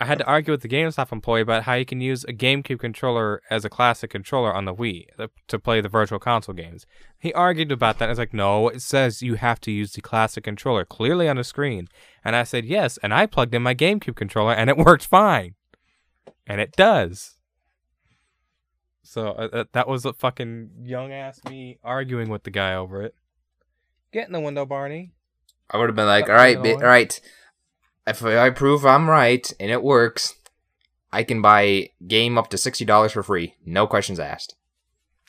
I had to argue with the GameStop employee about how you can use a GameCube controller as a classic controller on the Wii to play the Virtual Console games. He argued about that. I was like, no, it says you have to use the classic controller clearly on the screen. And I said, yes. And I plugged in my GameCube controller and it worked fine. And it does. So uh, uh, that was a fucking young ass me arguing with the guy over it. Get in the window, Barney. I would have been like, all right, bi- all right. If I prove I'm right and it works, I can buy game up to sixty dollars for free, no questions asked.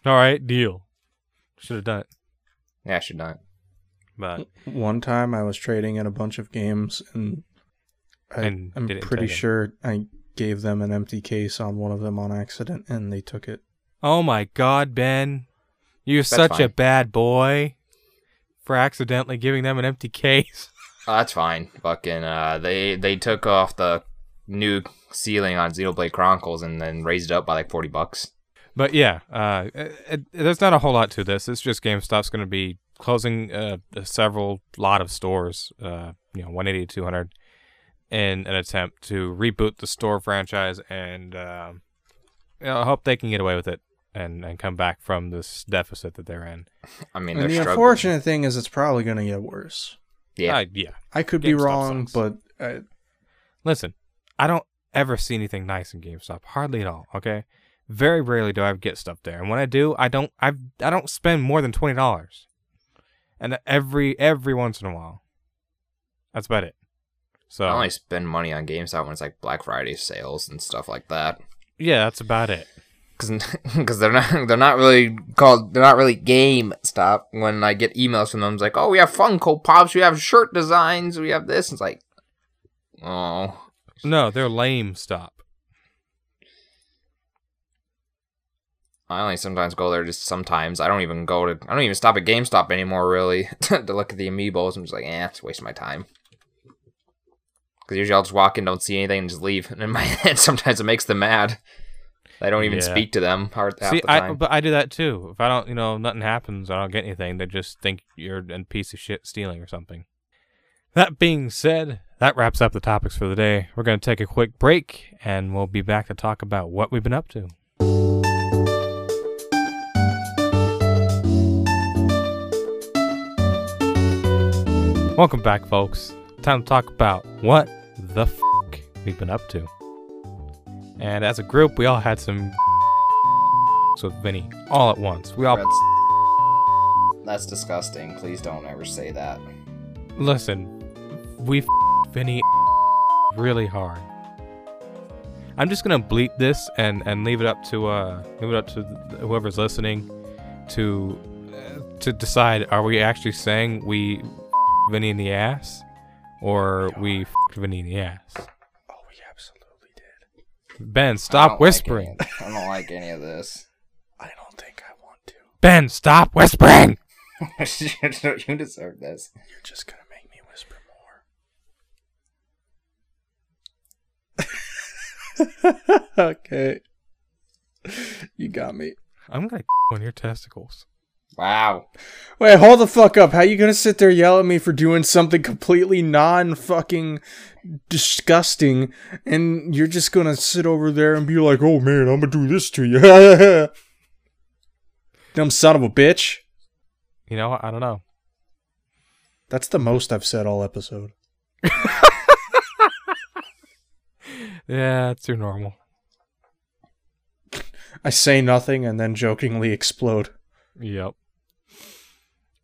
All right, deal. Should have done it. Yeah, I should not. But One time I was trading in a bunch of games and, I, And I'm pretty sure I gave them an empty case on one of them on accident and they took it. Oh my god, Ben. You're That's such a bad boy for accidentally giving them an empty case. Oh, that's fine. Fucking uh, they they took off the new ceiling on Xenoblade Chronicles and then raised it up by like forty bucks. But yeah, uh, it, it- there's not a whole lot to this. It's just GameStop's going to be closing uh, several lot of stores, uh, you know, 180 to 200, in an attempt to reboot the store franchise, and um you know, I hope they can get away with it and and come back from this deficit that they're in. I mean, And the struggling. unfortunate thing is, it's probably going to get worse. Yeah. Uh, yeah. I could be wrong, sucks. but uh, Listen, I don't ever see anything nice in GameStop, hardly at all. Okay, very rarely do I get stuff there, and when I do, I don't. I I don't spend more than twenty dollars, and every every once in a while, that's about it. So I only spend money on GameStop when it's like Black Friday sales and stuff like that. yeah, that's about it. Because they're not they're not really called they're not really GameStop. When I get emails from them, it's like, oh, we have Funko Pops, we have shirt designs, we have this. It's like, oh, No, they're lame. Stop. I only sometimes go there just sometimes. I don't even go to I don't even stop at GameStop anymore really to look at the amiibos. I'm just like, eh, it's wasting my time. Because usually I'll just walk in, don't see anything, and just leave. And in my head, sometimes it makes them mad. I don't even Yeah. speak to them half half See, the I but I do that too. If I don't, you know, nothing happens, I don't get anything. They just think you're a piece of shit stealing or something. That being said, that wraps up the topics for the day. We're going to take a quick break, and we'll be back to talk about what we've been up to. Welcome back, folks. Time to talk about what the f we've been up to. And as a group, we all had some with Vinny all at once. We all That's, that's disgusting. Please don't ever say that. listen. We f- Vinny really hard. I'm just gonna bleep this and and leave it up to uh leave it up to whoever's listening to uh, to decide. Are we actually saying we f- Vinny in the ass, or we f- Vinny in the ass? oh, we absolutely did. Ben, stop don't whispering. Like any, I don't like any of this. I don't think I want to. ben, stop whispering. you deserve this. You're just gonna make me whisper more. okay. You got me. I'm gonna on your testicles. Wow. Wait, hold the fuck up. How you gonna sit there yell at me for doing something completely non fucking disgusting and you're just gonna sit over there and be like, oh man, I'm gonna do this to you. Dumb son of a bitch. You know, I don't know. That's the most I've said all episode. Yeah, it's your normal. I say nothing and then jokingly explode. Yep.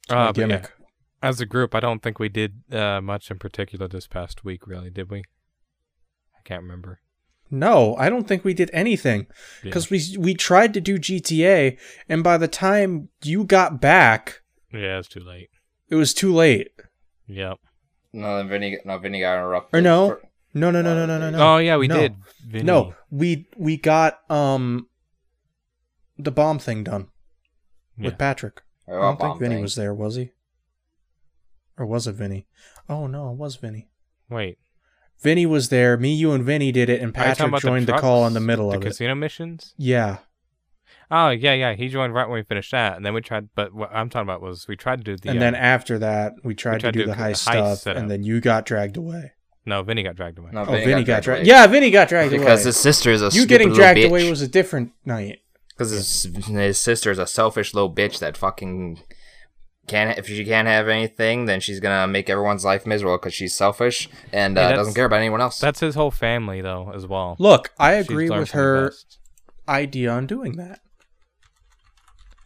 It's my Uh, yeah, as a group, I don't think we did uh, much in particular this past week, really, did we? I can't remember. No, I don't think we did anything Yeah. because we we tried to do GTA, and by the time you got back, Yeah, it's too late. it was too late. Yep. No, Vinny, no, Vinny got interrupted. Or no, For- no, no, no, no, no, no, no. oh yeah, we no. did. Vinny. No, we we got um the bomb thing done Yeah. with Patrick. I Oh, don't think bomb Vinny thing. was there, was he? Or was it Vinny? Oh no, it was Vinny. Wait. Vinny was there. Me, you, and Vinny did it, and Are Patrick joined the, call in the middle the of it. casino missions. Yeah, Oh yeah, yeah. He joined right when we finished that, and then we tried. But what I'm talking about was we tried to do the. and uh, then after that, we tried, tried to do to the do heist the heist stuff, setup. and then you got dragged away. no, Vinny got dragged away. No, Oh, Vinny, got dragged. away. Yeah, Vinny got dragged because away. Because his sister is a you stupid getting dragged bitch. away was a different night. Because his, his sister is a selfish little bitch that fucking can't. If she can't have anything, then she's gonna make everyone's life miserable because she's selfish and Hey, uh, that's- doesn't care about anyone else. That's his whole family, though, as well. Look, I She's agree learned with from the her best. idea on doing that.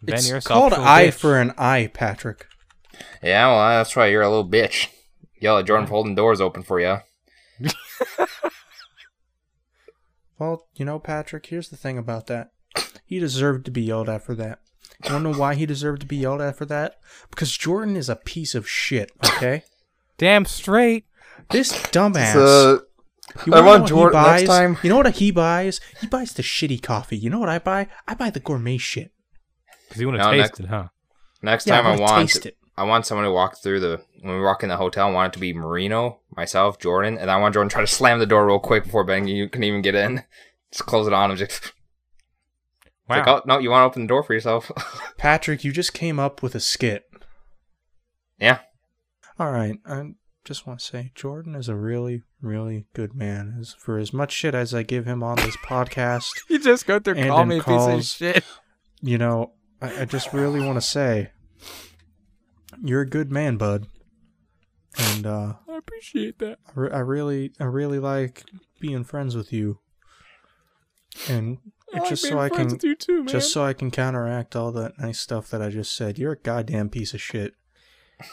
Ben, it's you're a called selfish eye bitch. for an eye, Patrick. yeah, well, that's right. You're a little bitch. Yell at Jordan for holding doors open for you. Well, you know, Patrick, here's the thing about that. He deserved to be yelled at for that. You wanna know why he deserved to be yelled at for that? Because Jordan is a piece of shit, okay? Damn straight. This dumbass. So, you I wanna want what he Jordan next time. You know what he buys? He buys the shitty coffee. You know what I buy? I buy the gourmet shit. Because you want to No, taste next- it, huh? next Yeah, time I, wanna want, taste it. I want someone to walk through the when we walk in the hotel. I want it to be Marino, myself, Jordan, and I want Jordan to try to slam the door real quick before Ben you can even get in. Just close it on him. Just Wow. like, oh no, you want to open the door for yourself? Patrick, you just came up with a skit. yeah, All right, I just want to say Jordan is a really, really good man. As for as much shit as I give him on this podcast, You just go through And call me a piece of shit. you know, I, I just really want to say you're a good man, bud. And uh, I appreciate that. I, re- I really, I really like being friends with you. And it's just so I can, too, just so I can counteract all that nice stuff that I just said. You're a goddamn piece of shit,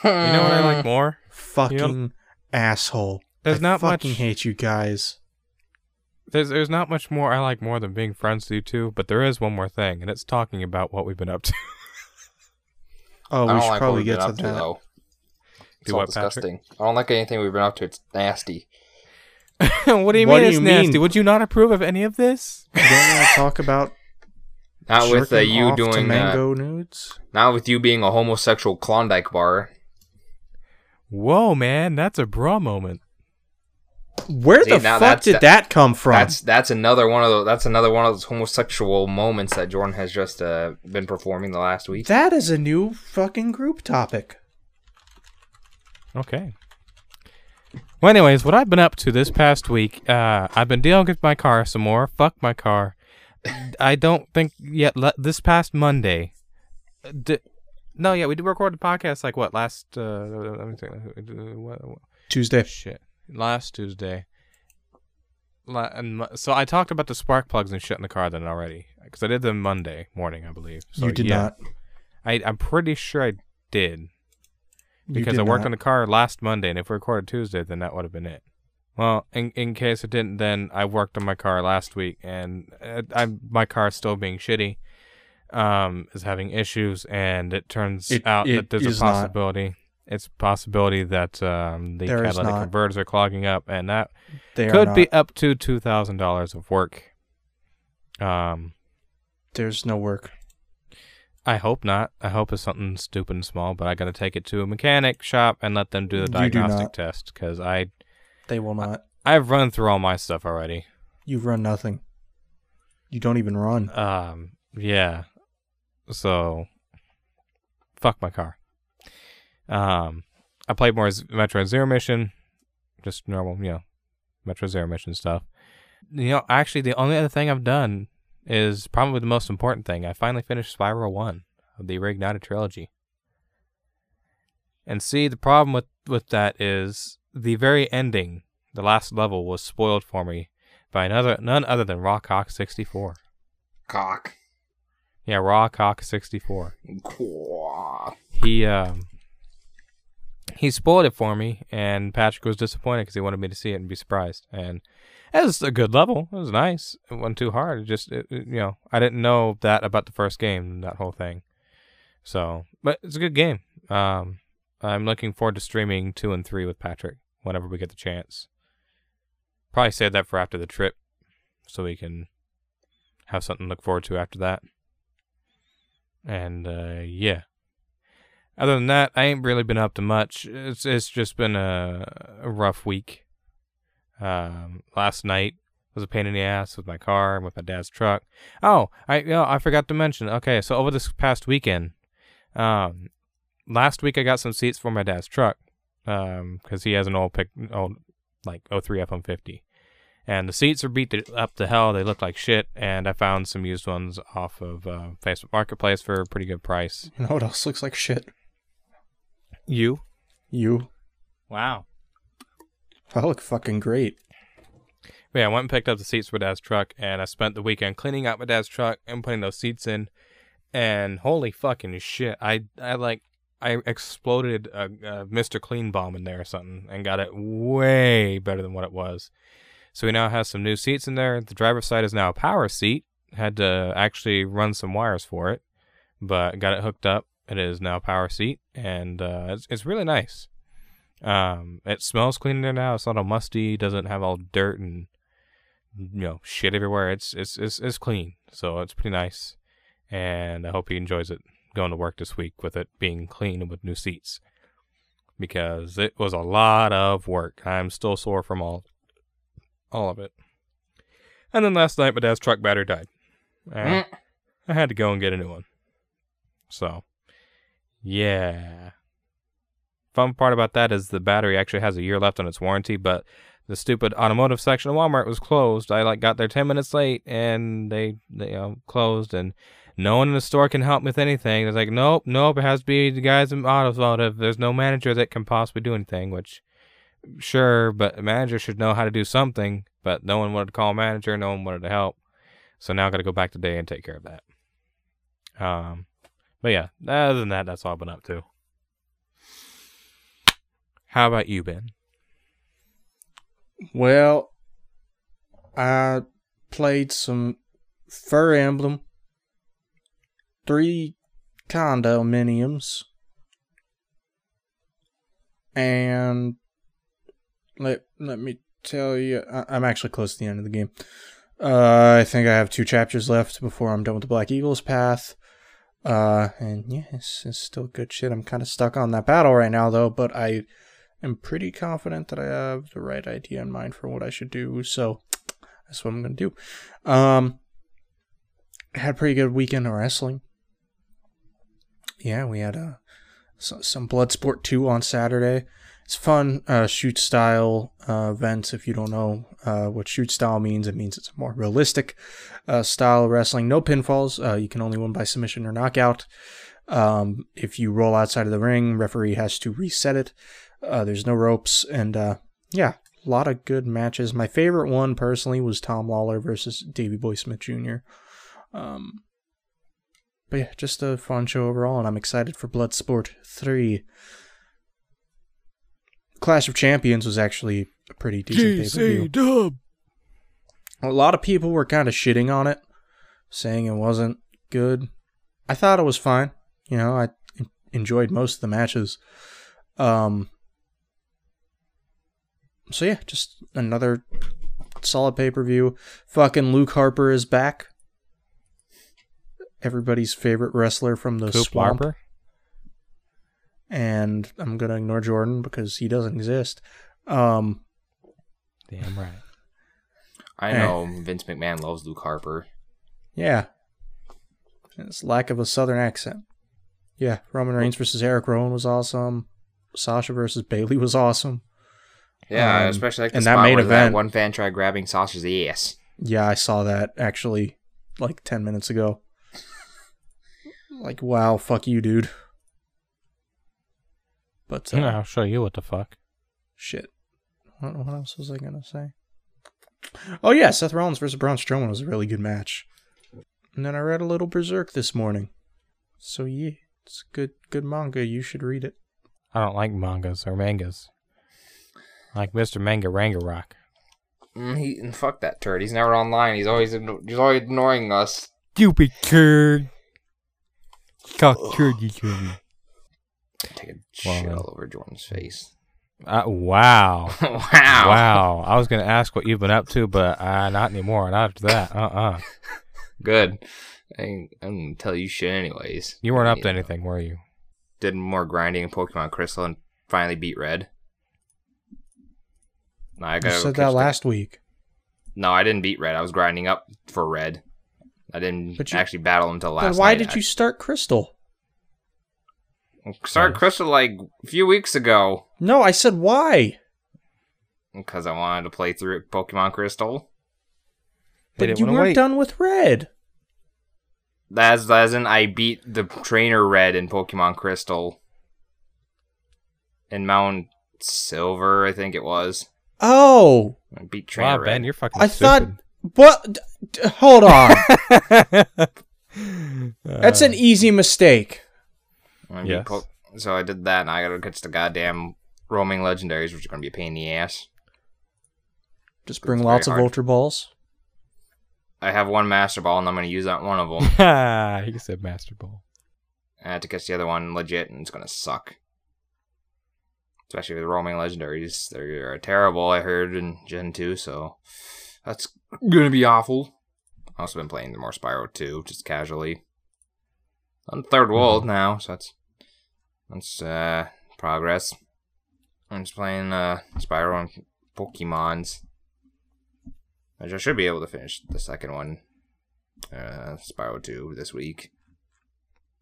you know what I like more? fucking asshole. There's I not fucking much- hate you guys. There's there's not much more I like more than being friends with you two, but there is one more thing, and it's talking about what we've been up to. Oh, we should like probably get been to up to that. though. It's Do all what, Patrick? disgusting. I don't like anything we've been up to. It's nasty. what do you What mean do it's you nasty? mean? Would you not approve of any of this? You don't want to talk about Not with uh, you off to doing uh, mango nudes. not with you being a homosexual Klondike bar. Whoa, man, that's a bra moment. Where See, the fuck that's- did that- that come from? That's that's another one of those. That's another one of those homosexual moments that Jordan has just uh, been performing the last week. that is a new fucking group topic. Okay. Well, anyways, what I've been up to this past week, uh, I've been dealing with my car some more. Fuck my car. I don't think yet. Le- this past Monday, di- no, yeah, we did record the podcast like what last? Uh, let me think. uh, What, what, Tuesday. shit, last Tuesday. La- and so I talked about the spark plugs and shit in the car then already because I did them Monday morning, I believe. So, you did yeah, not. I I'm pretty sure I did because I worked not. on the car last Monday, and if we recorded Tuesday, then that would have been it. Well, in in case it didn't, then I worked on my car last week, and uh, I my car is still being shitty, um, is having issues, and it turns It- out it that there's a not. possibility. It's a possibility that um, the There catalytic converters are clogging up, and that They could be up to two thousand dollars of work. Um, There's no work. I hope not. I hope it's something stupid and small, but I got to take it to a mechanic shop and let them do the You do diagnostic test because I They will not. I've run through all my stuff already. You've run nothing. You don't even run. Um, yeah. So, fuck my car. Um, I played more Z- Metroid Zero Mission, just normal, you know, Metroid Zero Mission stuff. You know, actually, the only other thing I've done is probably the most important thing. I finally finished Spyro One of the Reignited trilogy. And see, the problem with with that is the very ending, the last level, was spoiled for me by another none other than Rawcock sixty four. Cock. Yeah, Rawcock sixty four. Quack. He um he spoiled it for me, and Patrick was disappointed because he wanted me to see it and be surprised. And it was a good level. It was nice. It wasn't too hard. It just it, it- you know I didn't know that about the first game, that whole thing. So, but it's a good game. Um, I'm looking forward to streaming two and three with Patrick whenever we get the chance. Probably save that for after the trip, so we can have something to look forward to after that. And uh, yeah. Other than that, I ain't really been up to much. It's it's just been a, a rough week. Um, last night was a pain in the ass with my car and with my dad's truck. Oh, I you know, I forgot to mention. Okay, so over this past weekend, um, last week I got some seats for my dad's truck, um, because he has an old pick, old like 03 F one fifty, and the seats are beat to, up to hell. They look like shit, and I found some used ones off of uh, Facebook Marketplace for a pretty good price. You know what else looks like shit? You? You. Wow. I look fucking great. Yeah, I went and picked up the seats for Dad's truck, and I spent the weekend cleaning out my dad's truck and putting those seats in. And holy fucking shit, I I like I exploded a, a Mr. Clean bomb in there or something, and got it way better than what it was. So we now have some new seats in there. The driver's side is now a power seat. Had to actually run some wires for it, but got it hooked up. It is now a power seat, and uh, it's it's really nice. Um, it smells clean in there now. It's not all musty. Doesn't have all dirt and you know shit everywhere. It's it's it's it's clean, so it's pretty nice, and I hope he enjoys it. going to work this week with it being clean and with new seats because it was a lot of work. I'm still sore from all all of it. And then last night, my dad's truck battery died. And I had to go and get a new one. So, yeah. Fun part about that is the battery actually has a year left on its warranty, but the stupid automotive section of Walmart was closed. I like got there ten minutes late, and they they uh, closed, and no one in the store can help me with anything. It's like, nope, nope, it has to be the guys in automotive. There's no manager that can possibly do anything. Which, sure, but a manager should know how to do something. But no one wanted to call a manager. No one wanted to help. So now I got to go back today and take care of that. Um, but yeah, other than that, that's all I've been up to. How about you, Ben? Well, I played some Fur Emblem, three condominiums, and let let me tell you, I, I'm actually close to the end of the game. Uh, I think I have two chapters left before I'm done with the Black Eagles path. Uh, and yeah, it's, it's still good shit. I'm kind of stuck on that battle right now, though, but I am pretty confident that I have the right idea in mind for what I should do. So that's what I'm going to do. Um, I had a pretty good weekend of wrestling. Yeah, we had uh, so, some Bloodsport 2 on Saturday. It's fun uh, shoot style uh, event. If you don't know uh, what shoot style means, it means it's a more realistic uh, style of wrestling. No pinfalls. Uh, you can only win by submission or knockout. Um, if you roll outside of the ring, referee has to reset it. Uh, there's no ropes, and uh, yeah, a lot of good matches. My favorite one personally was Tom Lawlor versus Davey Boy Smith Jr. Um, but yeah, just a fun show overall, and I'm excited for Bloodsport 3. Clash of Champions was actually a pretty decent pay per view. A lot of people were kind of shitting on it, saying it wasn't good. I thought it was fine. You know, I enjoyed most of the matches. Um, so yeah, just another solid pay per view. Fucking Luke Harper is back. Everybody's favorite wrestler from the Coop swamp. Harper? And I'm gonna ignore Jordan because he doesn't exist. Um, Damn right. I Eh. know Vince McMahon loves Luke Harper. yeah, his lack of a southern accent. Yeah, Roman Reigns versus Eric Rowan was awesome. Sasha versus Bayley was awesome. Yeah, Um, especially like the and that spot main where event- that one fan tried grabbing Sasha's ass. Yeah, I saw that actually like 10 minutes ago. Like, wow, fuck you, dude. But, uh, Yeah, I'll show you what the fuck. shit. What, what else was I going to say? Oh, yeah, Seth Rollins versus Braun Strowman was a really good match. And then I read a little Berserk this morning. So, yeah, it's good, good manga. You should read it. I don't like mangas or mangas. Like Mr. Manga Ranga Rock. Mm, he and fuck that turd. He's never online. He's always he's always ignoring us. Stupid turd. Cock turd, you turd. Take a shit all over Jordan's face. Uh, wow. wow. Wow. I was going to ask what you've been up to, but uh, not anymore. Not after that. Uh uh Good. I ain't, I didn't tell you shit anyways. You weren't up You to know, anything, were you? Did more grinding in Pokemon Crystal and finally beat Red. No, I gotta go said catch that the- last week. No, I didn't beat Red. I was grinding up for Red. I didn't But you- actually battle until last Then why night. did you start Crystal? Started Crystal like a few weeks ago No, I said why. because I wanted to play through Pokemon Crystal. But you weren't wait. done with Red. As as in, I beat the trainer Red in Pokemon Crystal. In Mount Silver, I think it was. Oh, I beat trainer Wow, Red. Ben, you're fucking I thought. stupid. What? D- d- hold on. That's an easy mistake. I Yes. Po- so I did that, and I gotta catch the goddamn roaming legendaries, which are gonna be a pain in the ass. Just bring lots of hard. Ultra Balls. I have one Master Ball, and I'm gonna use that one of them. he said Master Ball. I had to catch the other one legit, and it's gonna suck. Especially with the roaming legendaries, they're terrible. I heard in Gen two, so that's gonna be awful. I've also been playing the more Spyro two, just casually. on third world now, so that's that's uh progress. I'm just playing uh Spyro and Pokemons. Which I should be able to finish the second one, uh, Spyro 2 this week.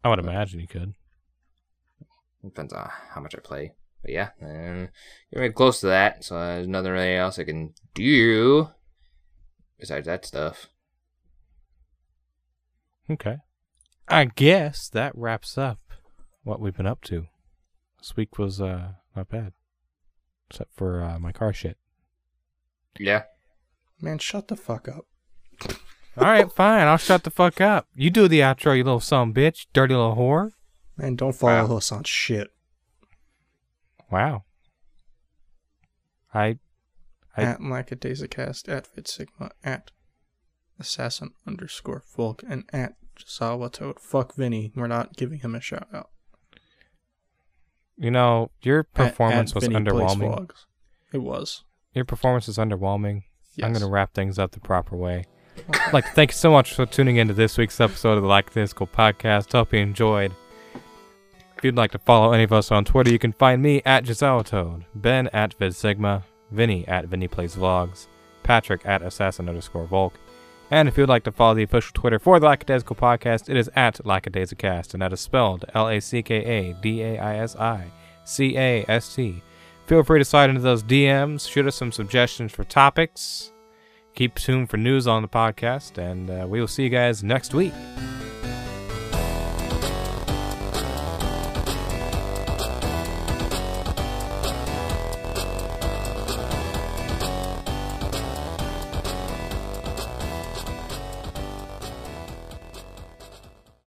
I would imagine you could. Depends on how much I play. But yeah, and you're close to that, so there's nothing really else I can do besides that stuff. Okay. I guess that wraps up what we've been up to. This week was uh not bad. Except for uh, my car shit. Yeah. Man, shut the fuck up. All right, fine. I'll shut the fuck up. You do the outro, you little son bitch, dirty little whore. Man, don't follow Wow. us on shit. Wow. I I- at Lackadaisicast, at VidSigma, at Assassin underscore Volke, and at Jazawa Toad. Fuck Vinny. We're not giving him a shout out. you know, your performance at was Vinny underwhelming. It was. Your performance is underwhelming. I'm going to wrap things up the proper way. I'd like to thank you so much for tuning into this week's episode of the Lackadaisical podcast. Hope you enjoyed. If you'd like to follow any of us on Twitter, you can find me at Giselle Toad, Ben at VidSigma, Vinny at Vinny Plays Vlogs, Patrick at Assassin underscore Volke. And if you'd like to follow the official Twitter for the Lackadaisical Podcast, it is at Lackadaisicast, and that is spelled L A C K A D A I S I C A S T. Feel free to slide into those DMs, shoot us some suggestions for topics. Keep tuned for news on the podcast, and uh, we will see you guys next week.